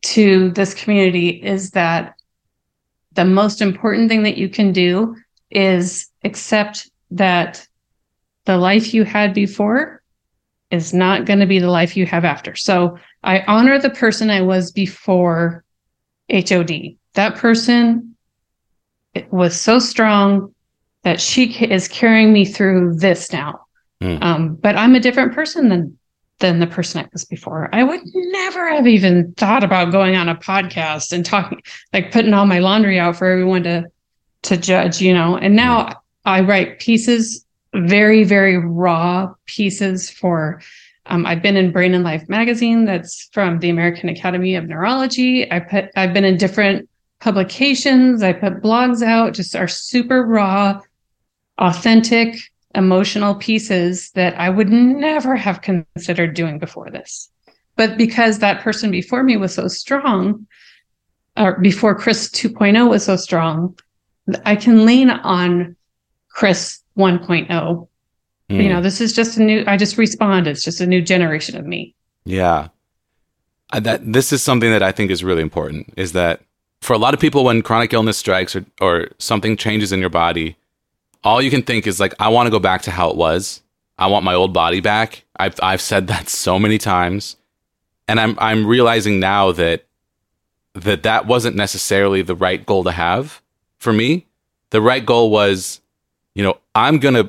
to this community is that the most important thing that you can do is accept that the life you had before is not going to be the life you have after. So I honor the person I was before HOD. That person it was so strong that she is carrying me through this now. Mm. Um, but I'm a different person than than the person I was before. I would never have even thought about going on a podcast and talking, like putting all my laundry out for everyone to to judge, you know. And now I write pieces, very, very raw pieces for. Um, I've been in Brain and Life magazine, that's from the American Academy of Neurology. I put, I've been in different publications. I put blogs out, just are super raw, authentic, emotional pieces that I would never have considered doing before this. But because that person before me was so strong, or before Chris 2.0 was so strong, I can lean on Chris 1.0. Mm. You know, this is just a new, I just respond. It's just a new generation of me. Yeah. That this is something that I think is really important is that for a lot of people, when chronic illness strikes or, or something changes in your body, all you can think is like, I want to go back to how it was. I want my old body back. I've I've said that so many times, and I'm I'm realizing now that that that wasn't necessarily the right goal to have for me. The right goal was, you know, I'm gonna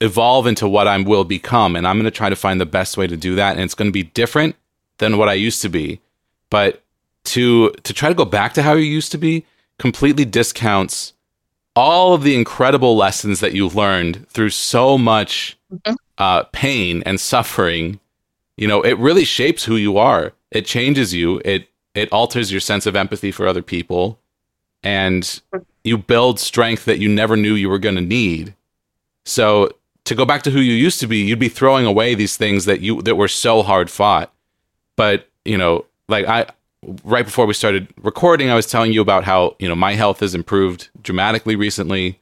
evolve into what I will become, and I'm gonna try to find the best way to do that, and it's gonna be different than what I used to be. But to to try to go back to how you used to be completely discounts all of the incredible lessons that you've learned through so much mm-hmm. uh, pain and suffering. You know, it really shapes who you are. It changes you. It it alters your sense of empathy for other people, and you build strength that you never knew you were going to need. So to go back to who you used to be, you'd be throwing away these things that you that were so hard fought. But you know, like I right before we started recording, I was telling you about how you know my health has improved dramatically recently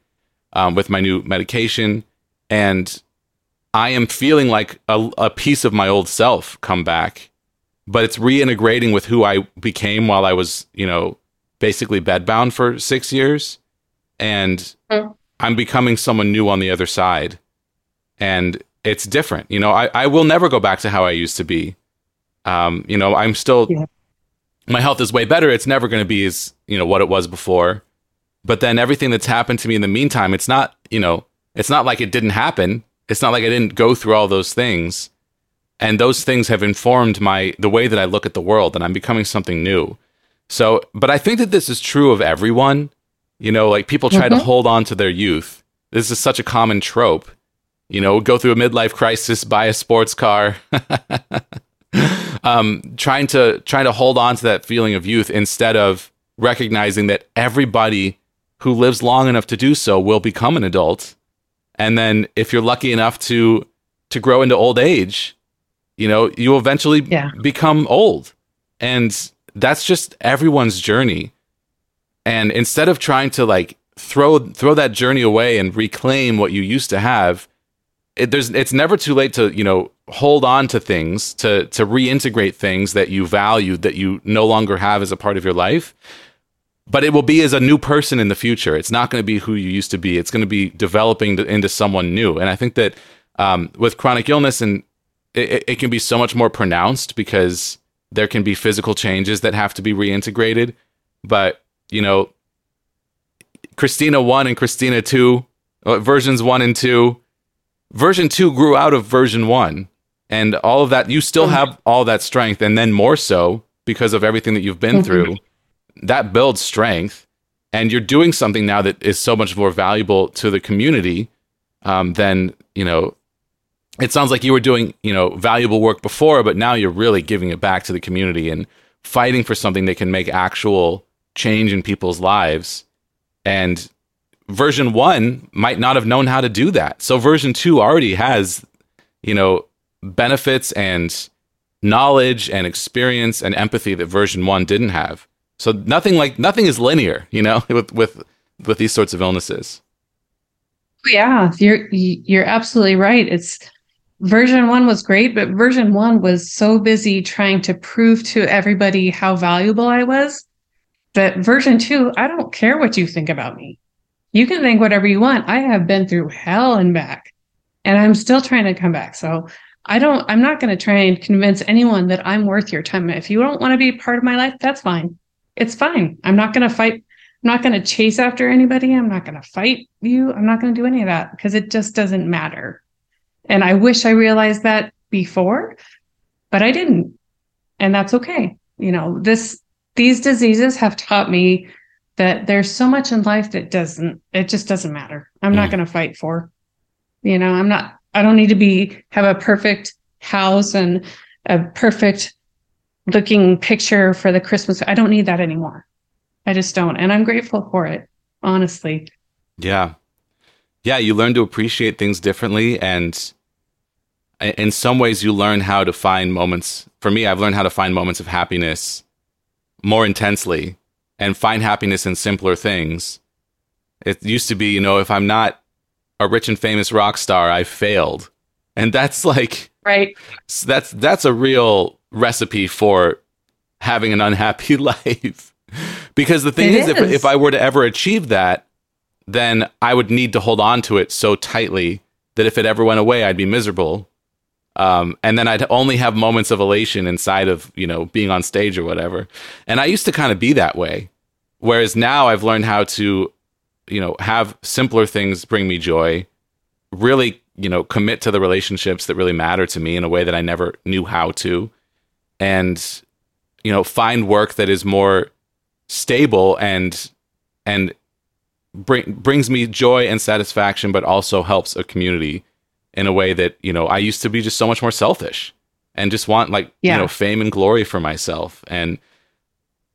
um, with my new medication, and I am feeling like a, a piece of my old self come back, but it's reintegrating with who I became while I was you know basically bedbound for six years, and mm. I'm becoming someone new on the other side, and it's different. You know, I, I will never go back to how I used to be. Um, you know, I'm still yeah my health is way better, it's never going to be as, you know, what it was before. But then everything that's happened to me in the meantime, it's not, you know, it's not like it didn't happen. It's not like I didn't go through all those things. And those things have informed my the way that I look at the world and I'm becoming something new. So, but I think that this is true of everyone. You know, like people try mm-hmm. to hold on to their youth. This is such a common trope. You know, go through a midlife crisis, buy a sports car. um, trying to trying to hold on to that feeling of youth instead of recognizing that everybody who lives long enough to do so will become an adult and then if you're lucky enough to to grow into old age you know you eventually yeah. become old and that's just everyone's journey. And instead of trying to like throw throw that journey away and reclaim what you used to have it, there's it's never too late to you know hold on to things to to reintegrate things that you valued that you no longer have as a part of your life. But it will be as a new person in the future. It's not going to be who you used to be. It's going to be developing into someone new. And i think that um, with chronic illness and it, it can be so much more pronounced because there can be physical changes that have to be reintegrated but you know christina 1 and christina 2 uh, versions 1 and 2 version 2 grew out of version 1 and all of that you still have all that strength and then more so because of everything that you've been mm-hmm. through that builds strength and you're doing something now that is so much more valuable to the community um, than you know it sounds like you were doing you know valuable work before but now you're really giving it back to the community and fighting for something that can make actual change in people's lives and version 1 might not have known how to do that so version 2 already has you know benefits and knowledge and experience and empathy that version 1 didn't have. So nothing like nothing is linear, you know, with with with these sorts of illnesses. Yeah, you're you're absolutely right. It's version 1 was great, but version 1 was so busy trying to prove to everybody how valuable I was that version 2, I don't care what you think about me. You can think whatever you want. I have been through hell and back and I'm still trying to come back. So I don't, I'm not going to try and convince anyone that I'm worth your time. If you don't want to be part of my life, that's fine. It's fine. I'm not going to fight. I'm not going to chase after anybody. I'm not going to fight you. I'm not going to do any of that because it just doesn't matter. And I wish I realized that before, but I didn't. And that's okay. You know, this, these diseases have taught me that there's so much in life that doesn't, it just doesn't matter. I'm mm. not going to fight for, you know, I'm not, I don't need to be have a perfect house and a perfect looking picture for the Christmas. I don't need that anymore. I just don't. And I'm grateful for it, honestly. Yeah. Yeah, you learn to appreciate things differently and in some ways you learn how to find moments. For me, I've learned how to find moments of happiness more intensely and find happiness in simpler things. It used to be, you know, if I'm not a rich and famous rock star, I failed. And that's like right. That's that's a real recipe for having an unhappy life. because the thing It is, if is. if I were to ever achieve that, then I would need to hold on to it so tightly that if it ever went away, I'd be miserable. Um, and then I'd only have moments of elation inside of you know being on stage or whatever. And I used to kind of be that way, whereas now I've learned how to, you know, have simpler things bring me joy. Really, you know, commit to the relationships that really matter to me in a way that I never knew how to, and you know, find work that is more stable and and bring, brings me joy and satisfaction, but also helps a community in a way that you know I used to be just so much more selfish and just want like Yeah. you know fame and glory for myself. And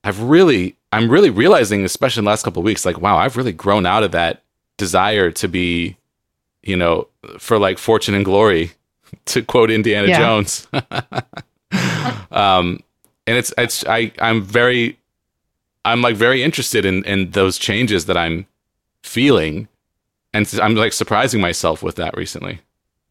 I've really, I'm really realizing, especially in the last couple of weeks, like wow, I've really grown out of that desire to be, you know, for like fortune and glory, to quote Indiana Yeah. Jones. um, and it's it's I I'm very I'm like very interested in in those changes that I'm feeling, and I'm like surprising myself with that recently.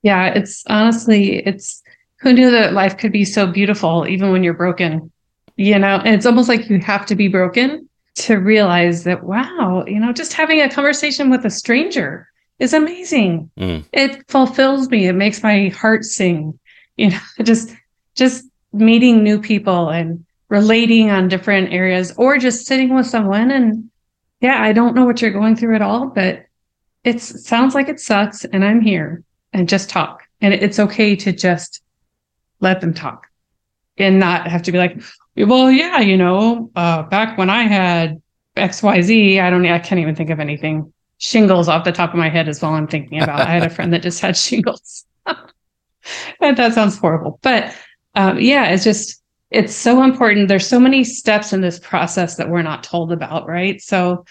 Yeah, it's honestly, it's who knew that life could be so beautiful even when you're broken, you know? And it's almost like you have to be broken to realize that, wow, you know, just having a conversation with a stranger is amazing. Mm. It fulfills me. It makes my heart sing, you know, just, just meeting new people and relating on different areas or just sitting with someone and yeah, I don't know what you're going through at all, but it sounds like it sucks and I'm here and just talk. And it's okay to just let them talk and not have to be like, well, yeah, you know, uh, back when I had XYZ, I don't, I can't even think of anything. Shingles off the top of my head is all I'm thinking about. I had a friend that just had shingles. and that sounds horrible. But um, yeah, it's just, it's so important. There's so many steps in this process that we're not told about, right? So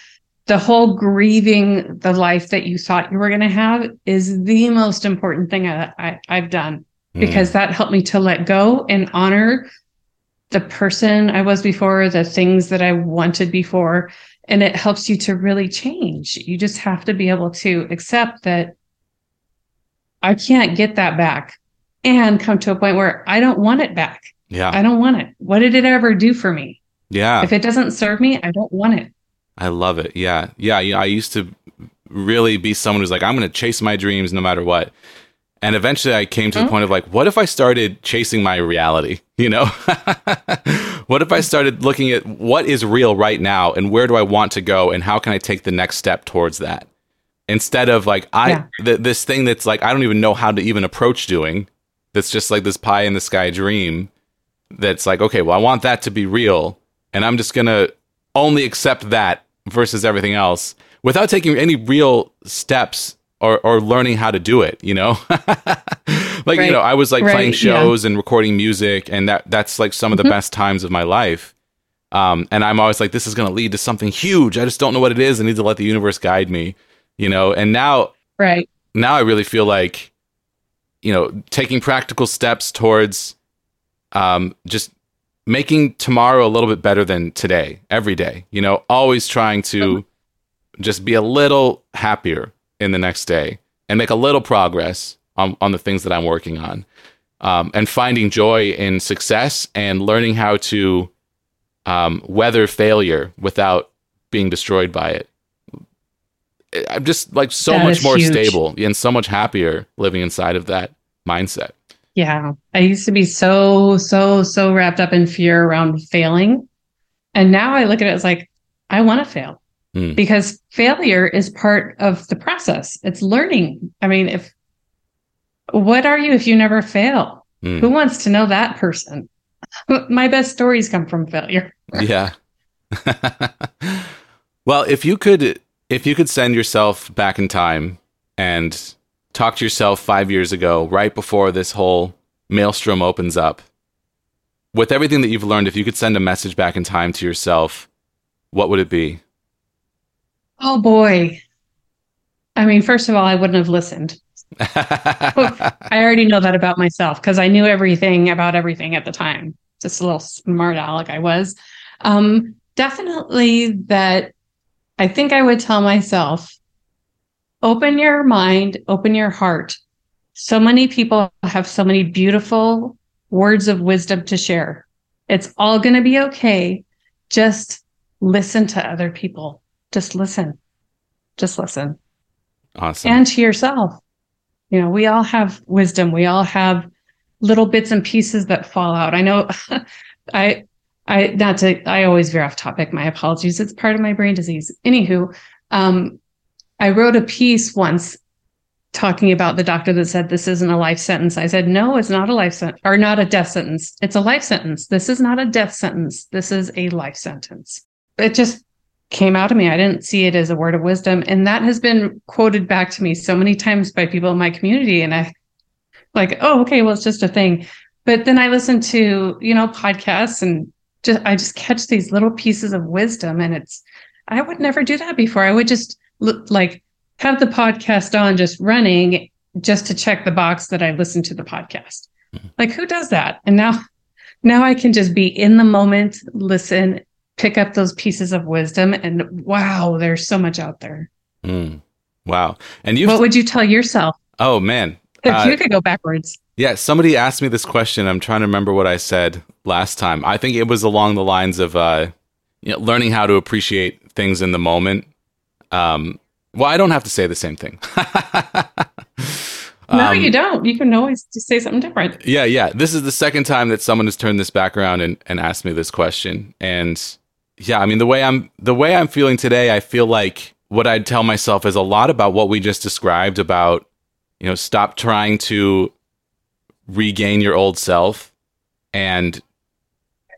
the whole grieving the life that you thought you were going to have is the most important thing I, I've done Mm. because that helped me to let go and honor the person I was before, the things that I wanted before. And it helps you to really change. You just have to be able to accept that I can't get that back and come to a point where I don't want it back. yeah, I don't want it. What did it ever do for me? yeah. If it doesn't serve me, I don't want it. I love it. Yeah. Yeah. yeah I used to really be someone who's like, I'm going to chase my dreams no matter what. And eventually I came to the Mhm. point of like, what if I started chasing my reality? You know, what if I started looking at what is real right now and where do I want to go and how can I take the next step towards that? Instead of like, I, Yeah. th- this thing that's like, I don't even know how to even approach doing, that's just like this pie in the sky dream that's like, okay, well, I want that to be real. And I'm just going to only accept that versus everything else without taking any real steps or, or learning how to do it, you know? like, you know, I was like Right, playing yeah. shows and recording music and that that's like some of the Mhm. best times of my life. Um, and I'm always like, this is going to lead to something huge. I just don't know what it is. I need to let the universe guide me, you know? And now Right. now I really feel like, you know, taking practical steps towards um, just making tomorrow a little bit better than today, every day. You know, always trying to just be a little happier in the next day and make a little progress on, on the things that I'm working on. Um, and finding joy in success and learning how to um, weather failure without being destroyed by it. I'm just like so That much more huge. stable and so much happier living inside of that mindset. Yeah. I used to be so, so, so wrapped up in fear around failing. And now I look at it as like, I want to fail Mm. because failure is part of the process. It's learning. I mean, if what are you if you never fail? Mm. Who wants to know that person? My best stories come from failure. yeah. well, if you could if you could send yourself back in time and talk to yourself 5 years ago right before this whole maelstrom opens up with everything that you've learned if you could send a message back in time to yourself what would it be? Oh boy. I mean, first of all, I wouldn't have listened. I already know that about myself because I knew everything about everything at the time. Just a little smart aleck I was. Um, definitely that I think I would tell myself open your mind, open your heart. So many people have so many beautiful words of wisdom to share. It's all going to be okay. Just listen to other people. Just listen. Just listen. Awesome. And to yourself. You know, we all have wisdom. We all have little bits and pieces that fall out. I know I I not to I always veer off topic. My apologies. It's part of my brain disease. Anywho, um, I wrote a piece once talking about the doctor that said this isn't a life sentence. I said, no, it's not a life sentence or not a death sentence. It's a life sentence. This is not a death sentence. This is a life sentence. It just came out of me. I didn't see it as a word of wisdom. And that has been quoted back to me so many times by people in my community. And I like, oh, okay, well, it's just a thing. But then I listen to, you know, podcasts and just I just catch these little pieces of wisdom. And it's I would never do that before. I would just like have the podcast on just running just to check the box that I listened to the podcast. Mm-hmm. Like who does that? And now now I can just be in the moment, listen, pick up those pieces of wisdom and wow, there's so much out there. Mm. Wow. And you What would you tell yourself? Oh man. If uh, you could go backwards. Yeah, somebody asked me this question. I'm trying to remember what I said last time. I think it was along the lines of uh, you know, learning how to appreciate things in the moment. Um, well, I don't have to say the same thing. no, um, you don't. You can always just say something different. Yeah, yeah. This is the second time that someone has turned this back around and, and asked me this question. And yeah, I mean the way I'm the way I'm feeling today, I feel like what I'd tell myself is a lot about what we just described about, you know, stop trying to regain your old self and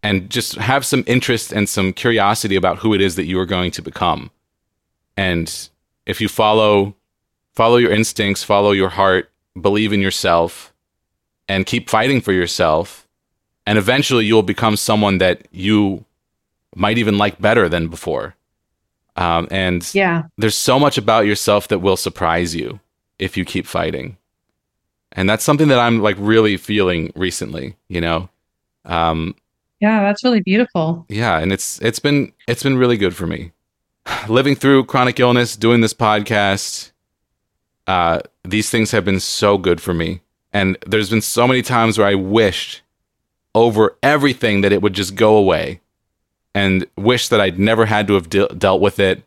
and just have some interest and some curiosity about who it is that you are going to become. And if you follow follow your instincts, follow your heart, believe in yourself and keep fighting for yourself, and eventually you'll become someone that you might even like better than before. Um, and yeah, there's so much about yourself that will surprise you if you keep fighting. And that's something that I'm like really feeling recently, you know. Um, yeah, that's really beautiful. Yeah, and it's it's been it's been really good for me. Living through chronic illness, doing this podcast, uh, these things have been so good for me. And there's been so many times where I wished over everything that it would just go away and wish that I'd never had to have de- dealt with it.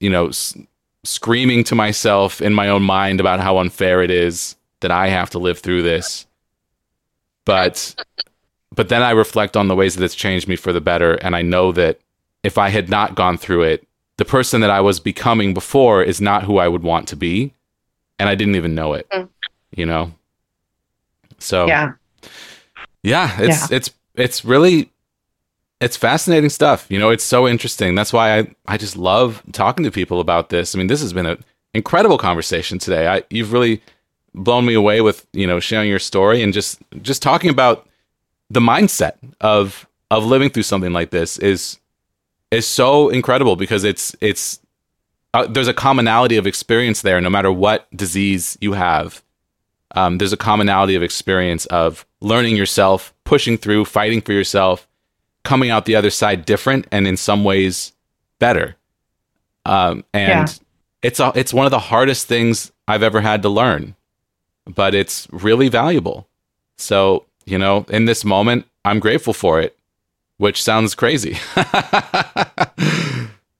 You know, s- screaming to myself in my own mind about how unfair it is that I have to live through this. But but then I reflect on the ways that it's changed me for the better and I know that if I had not gone through it, the person that I was becoming before is not who I would want to be and I didn't even know it. Mm. You know. So Yeah. Yeah, it's yeah. it's it's really it's fascinating stuff. You know, it's so interesting. That's why I, I just love talking to people about this. I mean, this has been an incredible conversation today. I, you've really blown me away with, you know, sharing your story and just, just talking about the mindset of, of living through something like this is, is so incredible because it's, it's, uh, there's a commonality of experience there, no matter what disease you have. Um, there's a commonality of experience of learning yourself, pushing through, fighting for yourself, coming out the other side different and in some ways better. Um, and yeah. it's a, it's one of the hardest things I've ever had to learn, but it's really valuable. So, you know, in this moment, I'm grateful for it, which sounds crazy.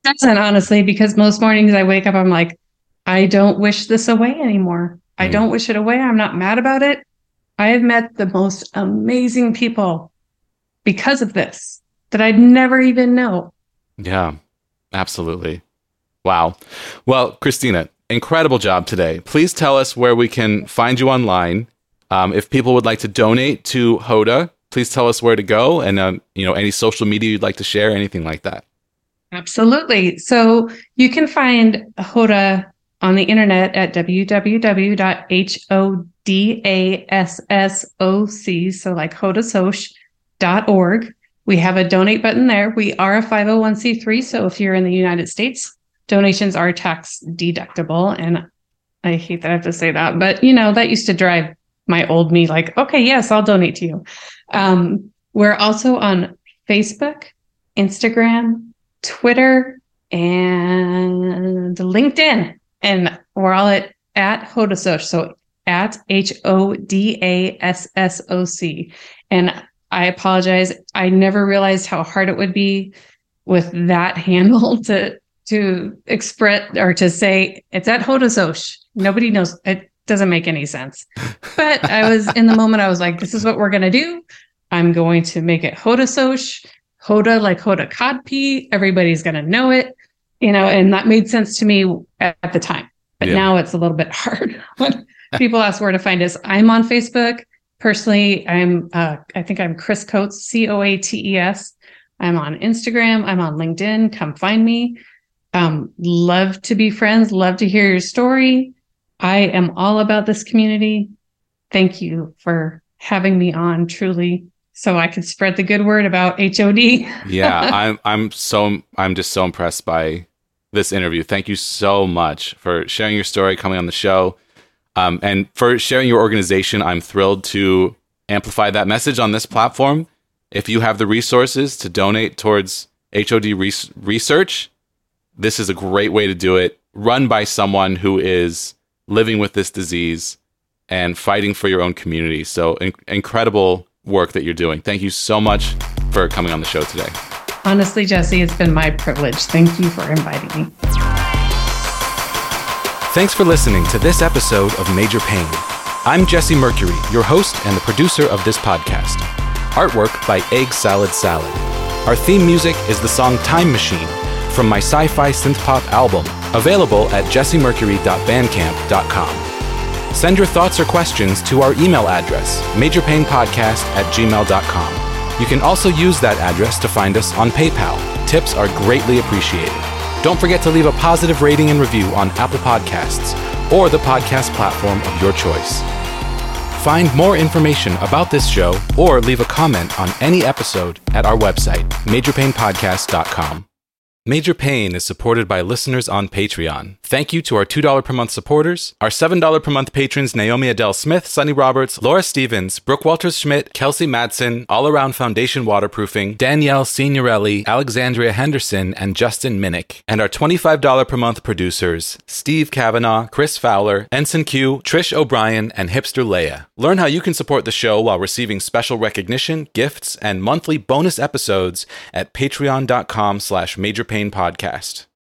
Doesn't honestly, because most mornings I wake up, I'm like, I don't wish this away anymore. I mm. don't wish it away. I'm not mad about it. I have met the most amazing people because of this that I'd never even know. Yeah, absolutely. Wow. Well, Christina, incredible job today. Please tell us where we can find you online. Um, if people would like to donate to Hoda, please tell us where to go and um, you know any social media you'd like to share, anything like that. Absolutely. So you can find Hoda on the internet at www.hodassoc, so like hodasoc.org. We have a donate button there. We are a 501c3. So if you're in the United States, donations are tax deductible. And I hate that I have to say that, but you know, that used to drive my old me like, okay, yes, I'll donate to you. Um, we're also on Facebook, Instagram, Twitter, and LinkedIn. And we're all at, at Hodasoc. So at H O D A S S O C. And I apologize. I never realized how hard it would be with that handle to to express or to say it's at Hodasosh. Nobody knows. It doesn't make any sense. But I was in the moment. I was like, this is what we're gonna do. I'm going to make it Hodasosh. Hoda like Hoda Kotb. Everybody's gonna know it. You know, and that made sense to me at, at the time. But Yeah. now it's a little bit hard when people ask where to find us. I'm on Facebook. Personally, I'm uh, I think I'm Chris Coates, C O A T E S. I'm on Instagram. I'm on LinkedIn. Come find me. Um, love to be friends. Love to hear your story. I am all about this community. Thank you for having me on. Truly, so I could spread the good word about HOD. yeah, I'm I'm so I'm just so impressed by this interview. Thank you so much for sharing your story, coming on the show, um, and for sharing your organization. I'm thrilled to amplify that message on this platform. If you have the resources to donate towards HOD res- research, this is a great way to do it. Run by someone who is living with this disease and fighting for your own community. So in- incredible work that you're doing. Thank you so much for coming on the show today. Honestly, Jesse, it's been my privilege. Thank you for inviting me. Thanks for listening to this episode of Major Pain. I'm Jesse Mercury, your host and the producer of this podcast. Artwork by Egg Salad Salad. Our theme music is the song Time Machine from my sci fi synth pop album, available at jessemercury.bandcamp.com. Send your thoughts or questions to our email address, majorpainpodcast at gmail.com. You can also use that address to find us on PayPal. Tips are greatly appreciated. Don't forget to leave a positive rating and review on Apple Podcasts or the podcast platform of your choice. Find more information about this show or leave a comment on any episode at our website, majorpainpodcast.com. Major Pain is supported by listeners on Patreon. Thank you to our $2 per month supporters, our $7 per month patrons Naomi Adele Smith, Sunny Roberts, Laura Stevens, Brooke Walters Schmidt, Kelsey Madsen, All Around Foundation Waterproofing, Danielle Signorelli, Alexandria Henderson, and Justin Minnick. And our $25 per month producers Steve Kavanaugh, Chris Fowler, Ensign Q, Trish O'Brien, and Hipster Leia. Learn how you can support the show while receiving special recognition, gifts, and monthly bonus episodes at patreon.com slash majorpainpodcast.